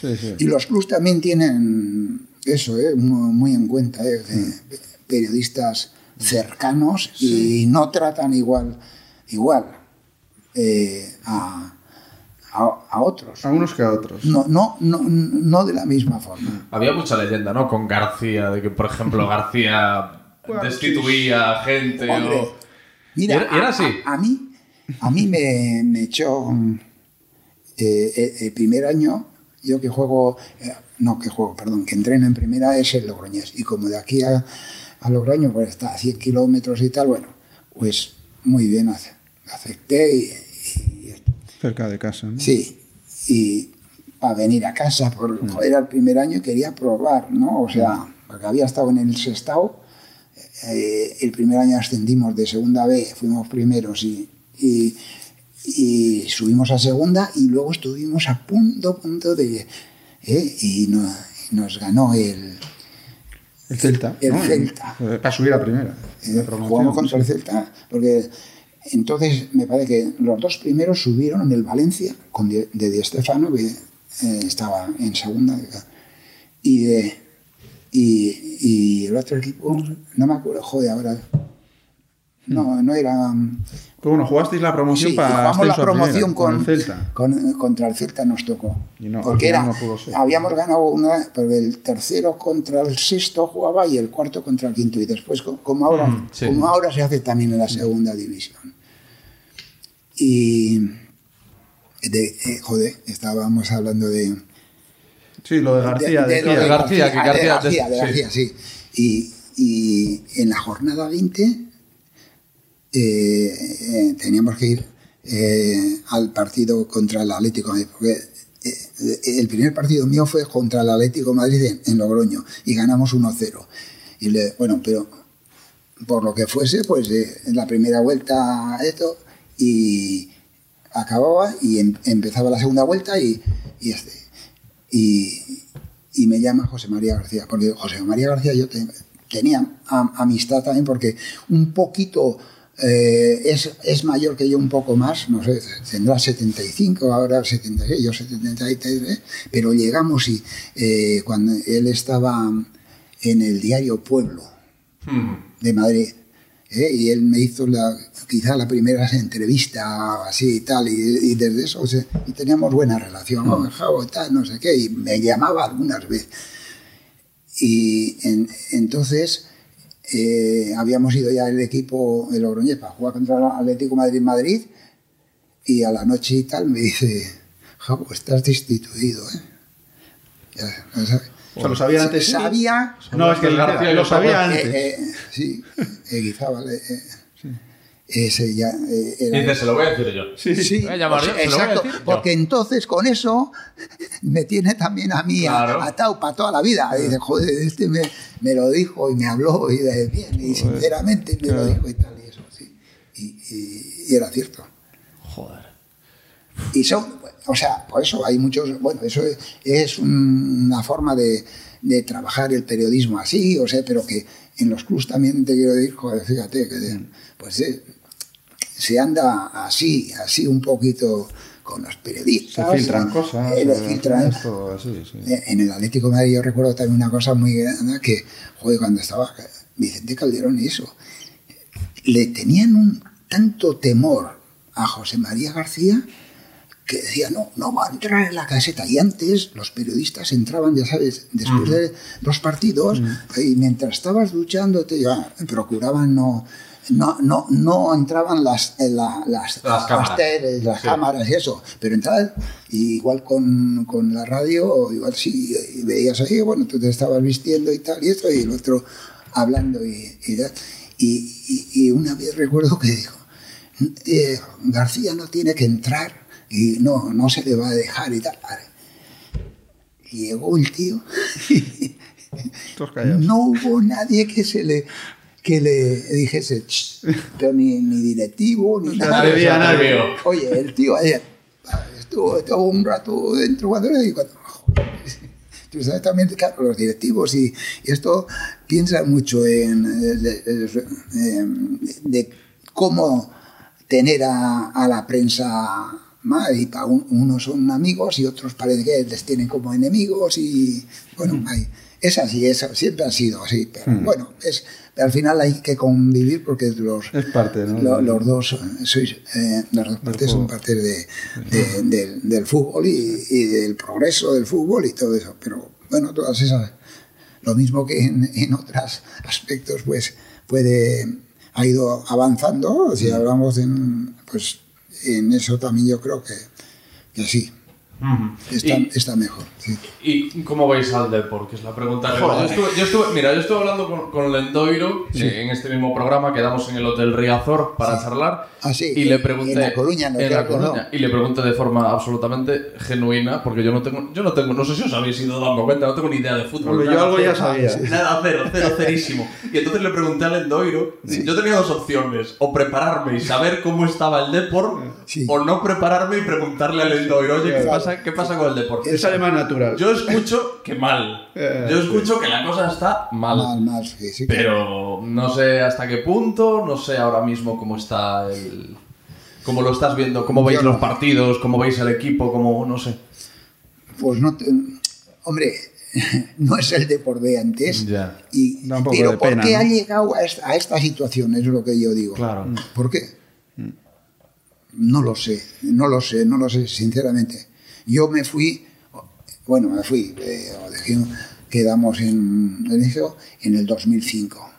Sí, sí. Y los clubs también tienen eso, ¿eh? muy, muy en cuenta, ¿eh? de periodistas cercanos y no tratan igual, igual eh, a, a- a otros. A unos que a otros. No, no, no, no de la misma forma. Había mucha leyenda, ¿no? Con García, de que, por ejemplo, García (laughs) destituía a gente Hombre, o... mira, ¿Y era- y era a- así? A, a mí, a mí me, me echó eh, el, el primer año, yo que juego, eh, no que juego, perdón, que entreno en primera es el Logroñés. Y como de aquí a, a Logroño pues está a 100 kilómetros y tal, bueno, pues muy bien, ace- acepté y, y- Cerca de casa. ¿no? Sí, y para venir a casa, por, joder, era el primer año y quería probar, ¿no? O sea, porque había estado en el Sestao, eh, el primer año ascendimos de segunda B, fuimos primeros y, y, y subimos a segunda y luego estuvimos a punto, punto de... ¿eh? Y no- nos ganó el... El Celta. El ¿no? Celta. Eh, Para subir a primera. Eh, jugamos contra el Celta, porque entonces me parece que los dos primeros subieron en el Valencia, con de, de Di Stefano, que eh, estaba en segunda, y, de, y, y el otro equipo, no me acuerdo, joder, ahora. No, no era. Pero bueno, jugasteis la promoción Sí, para jugamos la primera, promoción con, el Celta. con- contra el Celta nos tocó. Y no, porque era, no habíamos ganado una, porque el tercero contra el sexto jugaba y el cuarto contra el quinto. Y después, co- como ahora, Mm, sí. como ahora se hace también en la segunda división. Y, de, eh, joder, estábamos hablando de, Sí, lo de García. de, de- de García, que García- de García. García, sí. Y, y en la jornada 20 eh, eh, teníamos que ir eh, al partido contra el Atlético Madrid, porque eh, el primer partido mío fue contra el Atlético Madrid en, en Logroño y ganamos 1-0. Y le, bueno, pero por lo que fuese, pues eh, en la primera vuelta esto y acababa y em- empezaba la segunda vuelta y, y este y, y me llama José María García, porque José María García yo te- tenía am- amistad también porque un poquito eh, es, es mayor que yo un poco más, no sé, tendrá 75, ahora 76, yo 73, pero llegamos y eh, cuando él estaba en el diario Pueblo de Madrid. ¿eh? Y él me hizo la, quizá la primera entrevista así y tal, y, y desde eso o sea, y teníamos buena relación, oh, Javo, tal, no sé qué, y me llamaba algunas veces. Y en- entonces eh, habíamos ido ya el equipo, el Logroñés, para jugar contra el Atlético Madrid-Madrid, y a la noche y tal me dice, Javo, estás destituido, ¿eh? Ya, ya sabes. O sea, lo sabía antes. Sabía No, es que lo sabía antes. eh, eh, sí, eh, eh, ese ya eh, era- Dice, se lo voy a decir yo. Sí, sí. Llamar Exacto, yo. porque entonces con eso me tiene también a mí a- Claro. atado para toda la vida. Y dice, joder, este me, me lo dijo y me habló y de bien, y sinceramente me lo dijo y tal, y eso, sí. Y, y- y era cierto. Joder. Y son, o sea, por eso hay muchos, bueno, eso es, es una forma de, de trabajar el periodismo así, o sea, pero que en los clubs también te quiero decir, joder, fíjate, que pues eh, se anda así, así un poquito con los Se periodistas. filtran cosas. eh, le eh, filtran- esto, así, sí. eh, En el Atlético de Madrid yo recuerdo también una cosa muy grande que, joder, cuando estaba Vicente Calderón y eso, le tenían un tanto temor a José María García que decía, no, no va a entrar en la caseta. Y antes los periodistas entraban, ya sabes, después de los partidos, y mientras estabas duchándote, ya procuraban no... No, no, no entraban las, en la- las, Las cámaras. teles, las Sí. cámaras y eso, pero entraban, igual con, con la radio, igual si veías ahí, bueno, tú te estabas vistiendo y tal, y esto, y el otro hablando y, y tal. Y, y- y una vez recuerdo que dijo, eh, García no tiene que entrar y no, no se le va a dejar y tal. Y llegó el tío (laughs) no hubo nadie que se le que le dijese "Ch", pero ni, ni directivo ni nada. atrevía se nadie. Oye, el tío ayer estuvo, estuvo un rato dentro cuando y cuando joder, tú sabes también claro, los directivos y, y esto piensan mucho en eh, de, de- de cómo tener a, a la prensa mal y para un- unos son amigos y otros parece que les tienen como enemigos y bueno hay, es así es, siempre ha sido así pero bueno es al final hay que convivir porque los Es parte, ¿no? lo- los dos sois eh, las dos partes son parte de, de- del, del fútbol y, y del progreso del fútbol y todo eso. Pero bueno todas esas lo mismo que en, en otros aspectos pues puede ha ido avanzando. Si hablamos en pues en eso también yo creo que, que sí está, Y- está mejor sí. ¿Y cómo vais al Depor? Que es la pregunta. que- Yo estuve, yo estuve- mira, yo estuve hablando con, con Lendoiro eh, en este mismo programa, quedamos en el Hotel Riazor para charlar. Ah, sí, y le en- pregunté. en La Coruña, el en La Coruña. Y le pregunté de forma absolutamente genuina, porque yo no tengo, yo no tengo, no sé si os habéis ido dando cuenta, no tengo ni idea de fútbol. Hombre, yo nada, algo ya cero, sabía. (laughs) Nada, cero, cero, cerísimo. Y entonces le pregunté a Lendoiro, yo tenía dos opciones, o prepararme y saber cómo estaba el Depor, Sí. o no prepararme y preguntarle a Lendoiro, oye, ¿qué Claro. Pasa, ¿qué pasa con el Depor? Es alemán natural. Yo escucho que mal. (laughs) Eh, Yo escucho que la cosa está mal. mal mal sí, sí, claro. Pero no sé hasta qué punto, no sé ahora mismo cómo está el. cómo lo estás viendo, cómo veis los partidos, cómo veis el equipo, cómo. no sé. Pues no, te- hombre, (laughs) no es el de por de antes. Ya. Y, Da un poco pero de ¿por pena, qué ¿no? ha llegado a esta, a esta situación? Es lo que yo digo. Claro. ¿Por qué? No lo sé, no lo sé, no lo sé, sinceramente. Yo me fui, bueno, me fui, eh, quedamos en, en eso en el 2005.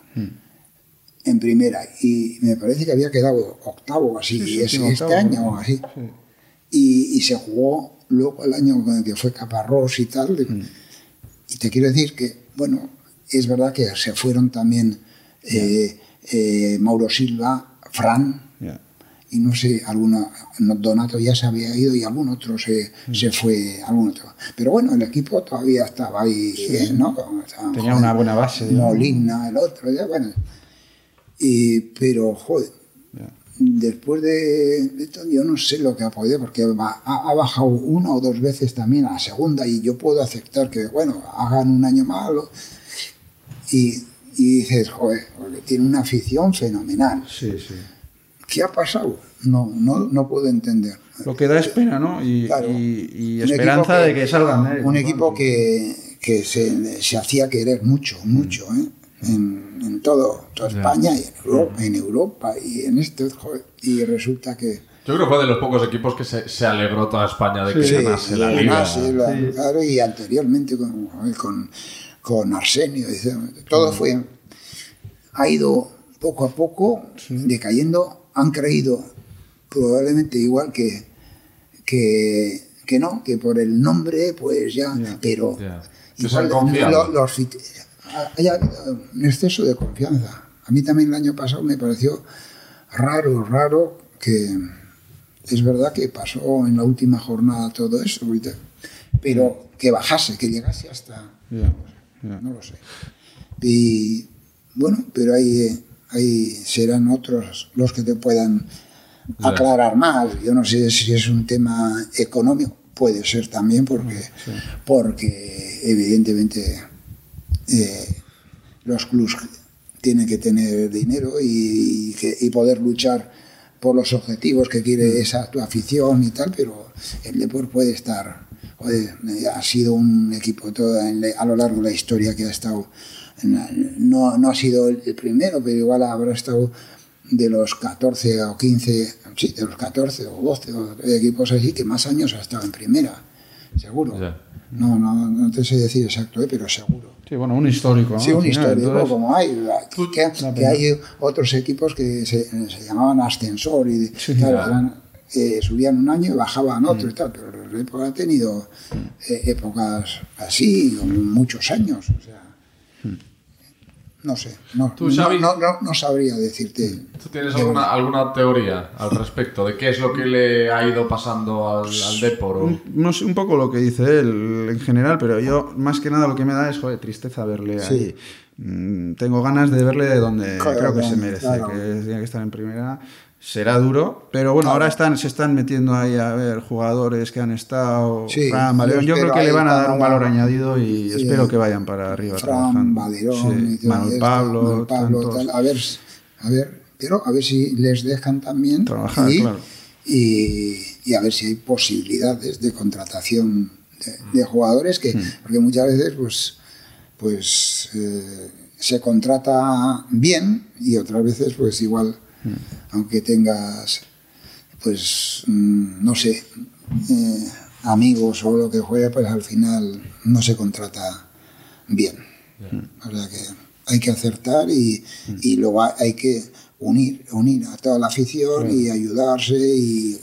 En primera, y me parece que había quedado octavo así, Sí, sí, es- sí, este año o así. Y, y se jugó luego el año con el que fue Caparrós y tal. Y te quiero decir que, bueno, es verdad que se fueron también eh, eh, Mauro Silva, Fran. Y no sé, alguna, Donato ya se había ido y algún otro se, Mm. se fue, algún otro. Pero bueno, el equipo todavía estaba ahí, eh, ¿no? Estaban, Tenía una buena base. Molina, el otro, ya, bueno. Y, pero, joder, después de, de todo, yo no sé lo que ha podido, porque ha, ha bajado una o dos veces también a la segunda y yo puedo aceptar que, bueno, hagan un año malo. Y, y dices, joder, porque tiene una afición fenomenal. Sí, sí. ¿Qué ha pasado? No, no, no puedo entender. Lo que da es pena, ¿no? Y, Claro. y- y Un esperanza de que salgan él, Un ¿no? equipo que, que se, se hacía querer mucho, mucho, ¿eh? En, en todo, toda España y en Europa, en Europa y en esto, joder, y resulta que... Yo creo que fue de los pocos equipos que se, se alegró toda España de que Sí, ganase la y liga. ganase la- Sí. claro, y anteriormente con, con, con Arsenio, todo fue... Ha ido poco a poco decayendo, han creído probablemente igual que, que, que no, que por el nombre, pues ya, pero se igual los fit- hay un exceso de confianza. A mí también el año pasado me pareció raro, raro que es verdad que pasó en la última jornada todo eso, pero que bajase, que llegase hasta, no lo sé. Y bueno, pero ahí, eh, ahí serán otros los que te puedan aclarar más. Yo no sé si es un tema económico, puede ser también porque, porque evidentemente eh, los clubs tienen que tener dinero y, y que- y poder luchar por los objetivos que quiere esa tu afición y tal, pero el Depor puede estar, eh, ha sido un equipo toda en la- a lo largo de la historia que ha estado, no, no ha sido el primero, pero igual habrá estado de los 14 o 15, sí, de los 14 o 12 o equipos así, que más años ha estado en primera, seguro. Ya. No, no, no te sé decir exacto, eh, pero seguro. Sí, bueno, un histórico. ¿no? Sí, un final, histórico entonces- como hay. Que, hay otros equipos que se, se llamaban ascensor y Sí, claro, eran, eh, subían un año y bajaban Mm. otro y tal, pero el Depor ha tenido eh, épocas así, con muchos años. O sea, no sé, no, Tú, no, Xavi- no, no- no sabría decirte. ¿Tú tienes de alguna, alguna teoría al respecto de qué es lo que le ha ido pasando al, al Depor? o- Un, no sé un poco lo que dice él en general, pero yo más que nada lo que me da es joder, tristeza verle Sí. ahí. Mm, tengo ganas de verle donde Claro, creo que se merece, claro. que tiene que estar en primera. Será duro, pero bueno, ahora están, se están metiendo ahí a ver jugadores que han estado. Sí, Fran, yo yo creo que le van a dar un valor añadido y Sí. espero que vayan para arriba. Fran. Valerón, Sí, Manuel Pablo, Manuel Pablo, tal, a ver, a ver, pero a ver si les dejan también Trabajar, y, claro. y, y a ver si hay posibilidades de contratación de, de Mm. jugadores que, porque muchas veces pues, pues eh, se contrata bien y otras veces pues igual, Mm. aunque tengas pues mm, no sé eh, amigos o lo que juegue, pues al final no se contrata bien. O sea que hay que acertar y, y luego hay- que unir, unir a toda la afición y ayudarse y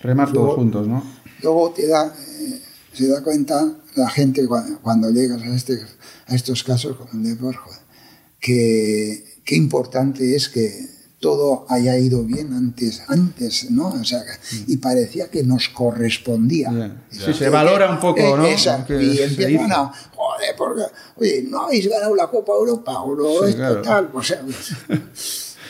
Remar todos juntos, ¿no? luego te da, eh, se da cuenta la gente cua- cuando, llegas a, este, a estos casos como el de Borja, que qué importante es que todo haya ido bien antes, antes, ¿no? O sea, y parecía que nos correspondía. Sí, se valora un poco, ¿no? Eh. Aunque Y empiezan a, joder, porque, oye, no habéis ganado la Copa Europa, o no, Sí, esto claro. tal, o sea, (laughs)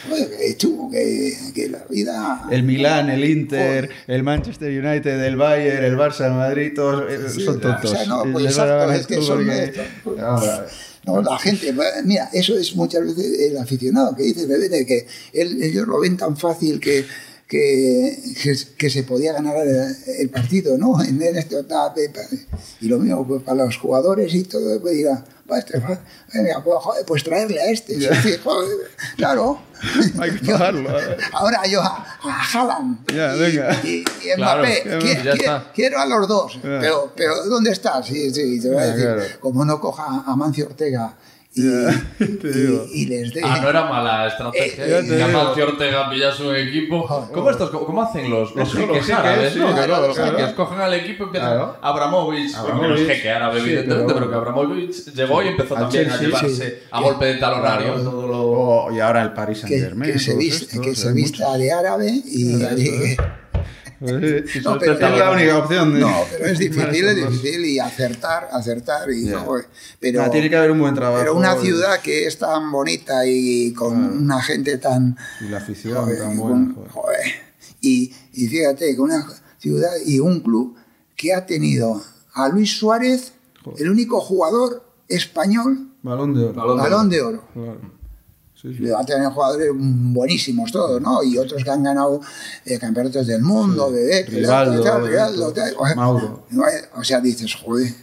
que que, que la vida... El Milán, el Inter, el Manchester United, el Bayern, el Barça, el Madrid, todos eh, Sí, son o tontos. sea, no, pues exacto, es que son de pues. Ahora, No, la gente, mira, eso es muchas veces el aficionado que dice, me que ellos lo ven tan fácil que, que, que, que se podía ganar el, el partido, ¿no? En, este pe- pe- y lo mismo pues, para los jugadores y todo, pues dirá, "Va, este, pues, joder, pues traerle a este, sí, sí, joder, claro. (laughs) Hay que pagarlo, eh. Ahora yo a, a Haaland Ya, y, venga. y, y Claro, Mbappé, ya qui- ya qui- está. quiero a los dos, pero, pero ¿dónde estás? Sí, sí, te voy a Ya, decir, claro. como no coja a Mancio Ortega y, (laughs) y- y les de... Ah, no era mala estrategia. Eh, que Amancio Ortega pillase un equipo. ¿Cómo, estos, cómo, hacen los, los jeques árabes? sí, ¿no? Que claro, los claro. jeques cogen al equipo y empiezan. Claro. Abramovich, bueno, que no es Abramovich, jeque árabe, sí, evidentemente, pero- pero, que Abramovich llegó y empezó Al también a Chelsea, llevarse sí. a golpe de talonario lo. O- y ahora el Paris Saint que, Germain. que se, viste, que se vista de árabe y No, pero- es la única opción. ¿eh? No, pero es difícil, es difícil y acertar, acertar y Ya. joder, pero Ah, tiene que haber un buen trabajo. pero una ciudad que es tan bonita y con una gente tan Y la afición joder, tan con- buena. joder. joder. y, y fíjate que una ciudad y un club que ha tenido a Luis Suárez, el único jugador español Balón de oro. Balón de balón de oro. Claro. Sí, sí. Le va a tener jugadores buenísimos todos, ¿no? Y otros que han ganado eh, campeonatos del mundo, de Rivaldo, tal, Rivaldo, tal. O sea, Mauro. O sea, dices, joder,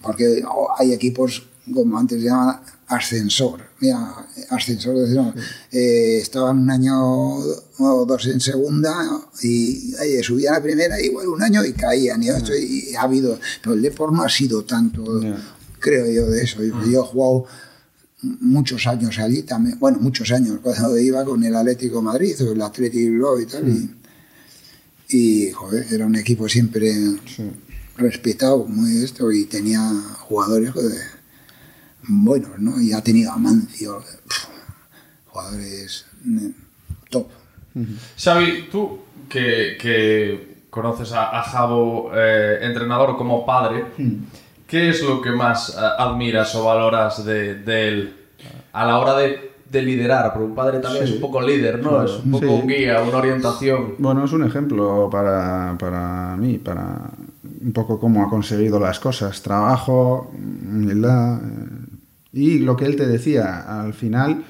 porque hay equipos como antes se llamaban ascensor. Mira, ascensor, decimos, eh, estaban un año o dos en segunda y subían a primera, igual un año y caían. Y, esto, y ha habido, pero el deporte no ha sido tanto, creo yo, de eso. Yo he jugado muchos años allí también, bueno, muchos años, cuando iba con el Atlético de Madrid o el Atlético Bilbao y tal, y, y, joder, era un equipo siempre respetado, muy esto, y tenía jugadores joder, buenos, ¿no? Y ha tenido a Mancio, pf, jugadores eh, top. Xavi, tú que, que conoces a, a Javo, eh, entrenador como padre, ¿qué es lo que más eh, admiras o valoras de, de él a la hora de, de liderar? Porque un padre también es un poco líder, ¿no? Es un poco Sí. un guía, una orientación. Bueno, es un ejemplo para, para mí, para un poco cómo ha conseguido las cosas. Trabajo, humildad. eh, y lo que él te decía, al final,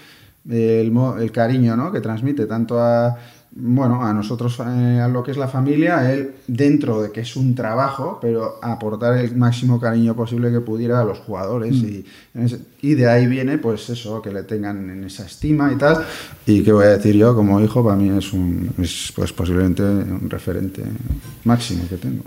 el, el cariño ¿no? que transmite tanto a, bueno, a nosotros, eh, a lo que es la familia, él dentro de que es un trabajo, pero aportar el máximo cariño posible que pudiera a los jugadores. Y, en ese- y de ahí viene, pues eso, que le tengan en esa estima y tal. Y qué voy a decir yo, como hijo, para mí es, un, es pues posiblemente un referente máximo que tengo.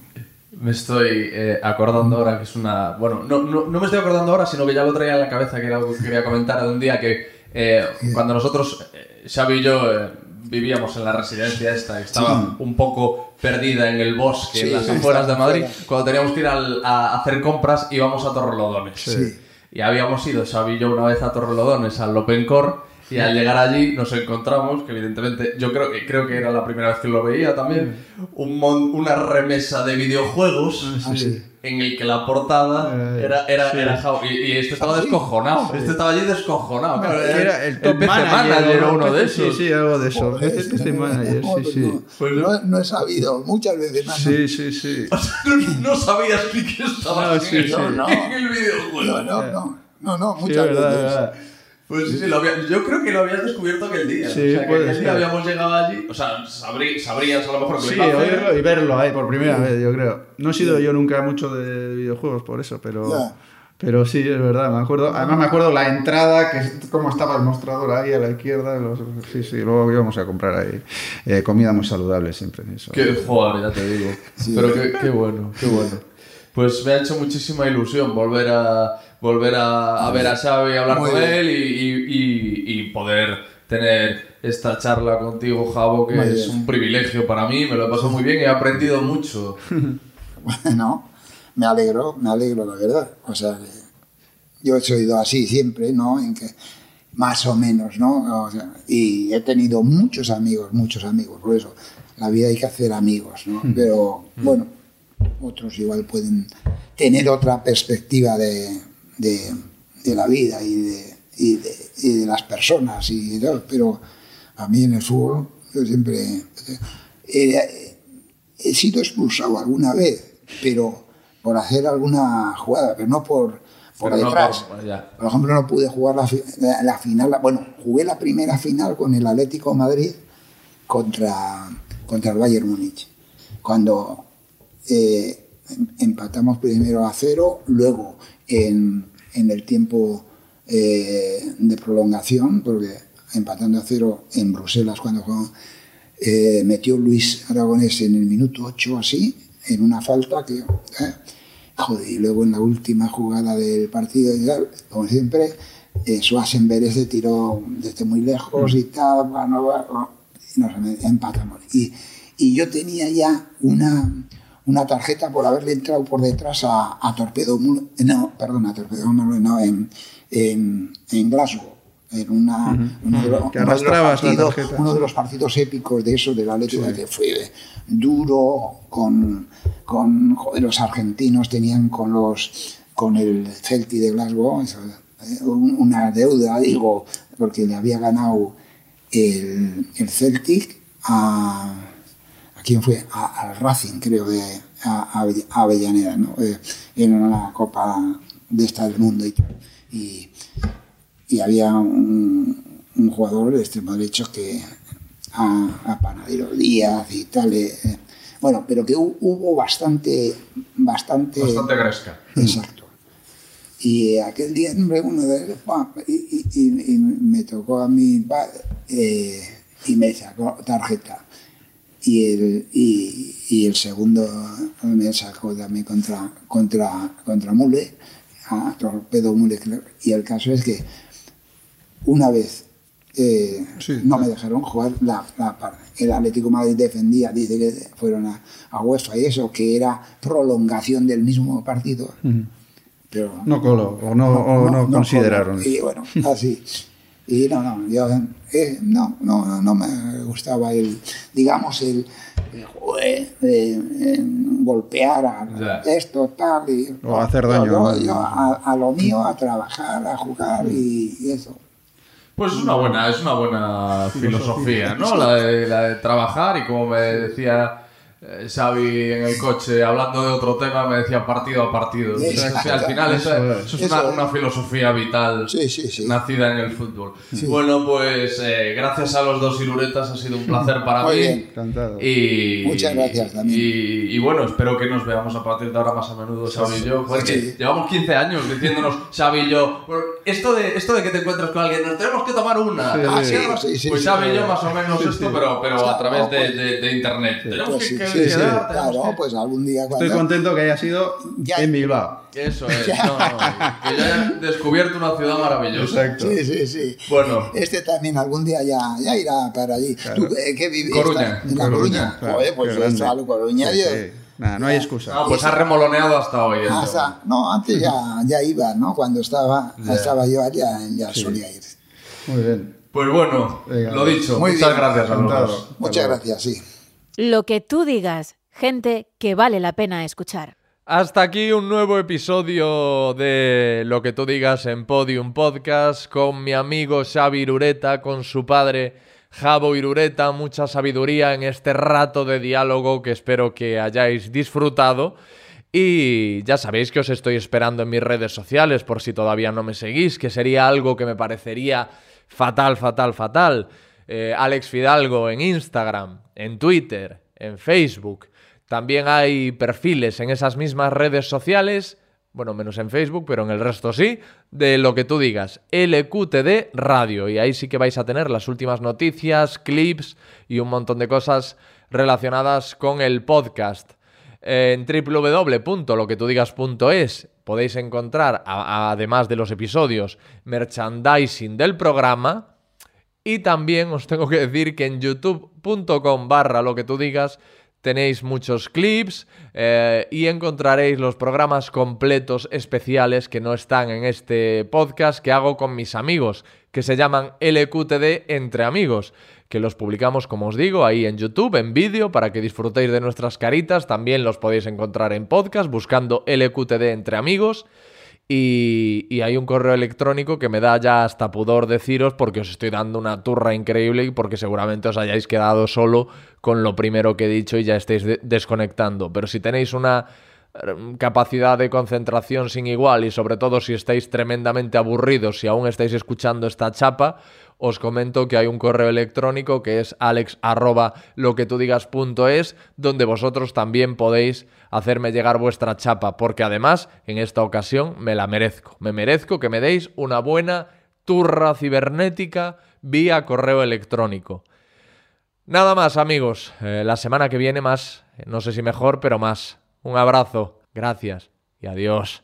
Me estoy eh, acordando ahora que es una... Bueno, no, no, no me estoy acordando ahora, sino que ya lo traía en la cabeza, que era algo que quería comentar de un día que eh, cuando nosotros, eh, Xavi y yo, eh, vivíamos en la residencia esta, que estaba un poco perdida en el bosque, Sí, en las afueras de Madrid, fuera. cuando teníamos que ir al- a hacer compras íbamos a Torrelodones. Sí. Y habíamos ido, Xavi y yo, una vez a Torrelodones, al Open Core, y al llegar allí nos encontramos, que evidentemente yo creo, que- creo que era la primera vez que lo veía también, un mon- una remesa de videojuegos Ah, sí. En el que la portada Eh, era, era, sí. era Jao- y, y este estaba descojonado, este estaba allí descojonado. claro, Era el top PC manager, o ¿no? uno de Sí, esos. sí, algo de eso. Joder, Este PC manager, no, sí, sí. Pues no, no he sabido, muchas veces más. Sí, sí, sí. (laughs) No, no sabías ni que estaba No, sí, en, sí. el- No. en el videojuego. No, no, no, no, no, Sí, muchas verdad, veces. verdad. Pues sí, sí, lo había- yo creo que lo habías descubierto aquel día. Sí, o sea, que puede aquel ser. día habíamos llegado allí. O sea, sabrí- sabrías a lo mejor que Sí, oírlo y verlo ahí por primera vez, yo creo. No he sido yo nunca mucho de videojuegos por eso, pero, pero sí, es verdad, me acuerdo. Además me acuerdo la entrada, que es cómo estaba el mostrador ahí a la izquierda. los- sí, sí, luego íbamos a comprar ahí eh, comida muy saludable siempre. Eso. Qué joder, ya te digo. Pero qué, qué bueno, qué bueno. Pues me ha hecho muchísima ilusión volver a volver a, a ver a Xavi, hablar Muy con bien. él y, y- y- y poder tener esta charla contigo, Javo, que Muy es bien. un privilegio para mí. Me lo he pasado muy bien y he aprendido mucho. (laughs) Bueno, me alegro, me alegro, la verdad. O sea, yo he sido así siempre, ¿no? En que más o menos, ¿no? O sea, y he tenido muchos amigos, muchos amigos, por eso la vida hay que hacer amigos, ¿no? Pero bueno, otros igual pueden tener otra perspectiva de, de- de la vida y de, y de, y de las personas y tal, pero a mí en el fútbol yo siempre he, he sido expulsado alguna vez, pero por hacer alguna jugada, pero no por, por Pero no detrás. por- ejemplo, no pude jugar la, la- la final, bueno, jugué la primera final con el Atlético de Madrid contra, contra el Bayern Múnich, cuando eh, em- empatamos primero a cero, luego en, en el tiempo eh, de prolongación, porque empatando a cero en Bruselas cuando eh, metió Luis Aragonés en el minuto 8 así, en una falta que... eh, joder, y luego en la última jugada del partido, como siempre, eh, Schwarzenberg se tiró desde muy lejos y tal, bueno, bueno, y nos empatamos. Y yo tenía ya una, una tarjeta por haberle entrado por detrás a, a Torpedo Mule, no, perdón, a Torpedo no, en, en, en Glasgow. En una, de Que uno de los la partidos, tarjeta, uno de sí. los partidos épicos de eso, del Atlético, que fue duro, con, con joder, los argentinos tenían con los con el Celtic de Glasgow eh, un- una deuda, digo, porque le había ganado el, el Celtic a, ¿a quién fue? A- al Racing, creo, de a, a Avell- a Avellaneda, ¿no? Eh, en una Copa de esta del mundo y tal. Y, y había un, un jugador de extremo derecho que a, Panadero Díaz y tal. eh, eh, bueno, pero que hu- hubo bastante, bastante, Bastante gresca. Exacto. Y aquel día, hombre, uno de y, y- y- y me tocó a mi padre eh, y me sacó tarjeta. Y el, y, y el segundo me sacó también contra, contra, contra Mule, a Torpedo Mule. Y el caso es que una vez eh, Sí. no me dejaron jugar la, la el Atlético de Madrid defendía, dice que fueron a, a UEFA y eso, que era prolongación del mismo partido. Pero No coló, o no, o no, consideraron. coló. Y bueno, así. Y no, no, yo eh, no, no, no, no me gustaba el, digamos, el, el eh, eh, golpear a Ya. esto, tal. Y, O hacer daño, Yo, ¿no? yo a, a lo mío, a trabajar, a jugar y, y eso. Pues es una buena, es una buena filosofía, ¿no? La de, la de trabajar y como me decía eh, Xavi en el coche, hablando de otro tema, me decía partido a partido. O sea, Exacto. sí, al final eso, Eso eso es Eso una, es. una filosofía vital Sí, sí, sí. nacida en el fútbol. Bueno, pues eh, gracias a los dos iluretas ha sido un placer (laughs) para Muy mí. bien. Encantado. Y, Muchas gracias también. Y, y bueno, espero que nos veamos a partir de ahora más a menudo, Xavi y yo. Porque Sí. llevamos 15 años diciéndonos, (laughs) Xavi y yo, "Bueno, esto de, esto de que te encuentras con alguien, nos tenemos que tomar una. Sí, ¿A sí, qué hora?". sí, sí, pues sí. Xavi y yo más o menos esto, pero, pero a través de, pues- de- de internet. Tenemos Pues que, sí, sí, claro, que- pues algún día cuando... Estoy contento que haya sido Ya- en Bilbao. Eso es, no, no, que yo haya descubierto una ciudad maravillosa. Exacto. Sí, sí, sí. Bueno. Este también algún día ya, ya irá para allí. Claro. ¿Tú eh, qué vives? Coruña. En la Coruña. claro, Joder, pues Coruña. Nah, no hay excusa. Ah, pues ha remoloneado hasta hoy. Hasta- chaval. no, antes ya, ya iba, ¿no? Cuando estaba, Ya. estaba yo allá, ya solía ir. Muy bien. Pues bueno, Venga. lo dicho, Muy muchas bien. gracias. Muchas gracias, sí. Lo que tú digas, gente que vale la pena escuchar. Hasta aquí un nuevo episodio de Lo que tú digas en Podium Podcast con mi amigo Xavi Irureta, con su padre Javo Irureta. Mucha sabiduría en este rato de diálogo que espero que hayáis disfrutado. Y ya sabéis que os estoy esperando en mis redes sociales por si todavía no me seguís, que sería algo que me parecería fatal, fatal, fatal. Eh, Alex Fidalgo en Instagram, en Twitter, en Facebook. También hay perfiles en esas mismas redes sociales, bueno, menos en Facebook, pero en el resto sí, de lo que tú digas, LQTD Radio. Y ahí sí que vais a tener las últimas noticias, clips y un montón de cosas relacionadas con el podcast. En www.loquetudigas.es podéis encontrar, además de los episodios, merchandising del programa. Y también os tengo que decir que en youtube.com barra lo que tú digas tenéis muchos clips eh, y encontraréis los programas completos especiales que no están en este podcast que hago con mis amigos, que se llaman LQTD Entre Amigos, que los publicamos, como os digo, ahí en YouTube, en vídeo, para que disfrutéis de nuestras caritas. También los podéis encontrar en podcast buscando LQTD Entre Amigos. Y, y hay un correo electrónico que me da ya hasta pudor deciros porque os estoy dando una turra increíble y porque seguramente os hayáis quedado solo con lo primero que he dicho y ya estéis de- desconectando. Pero si tenéis una eh, capacidad de concentración sin igual y sobre todo si estáis tremendamente aburridos y aún estáis escuchando esta chapa, os comento que hay un correo electrónico que es alex arroba lo que tú digas es, donde vosotros también podéis hacerme llegar vuestra chapa, porque además en esta ocasión me la merezco. Me merezco que me deis una buena turra cibernética vía correo electrónico. Nada más amigos, Eh, la semana que viene más, no sé si mejor, pero más. Un abrazo, gracias y adiós.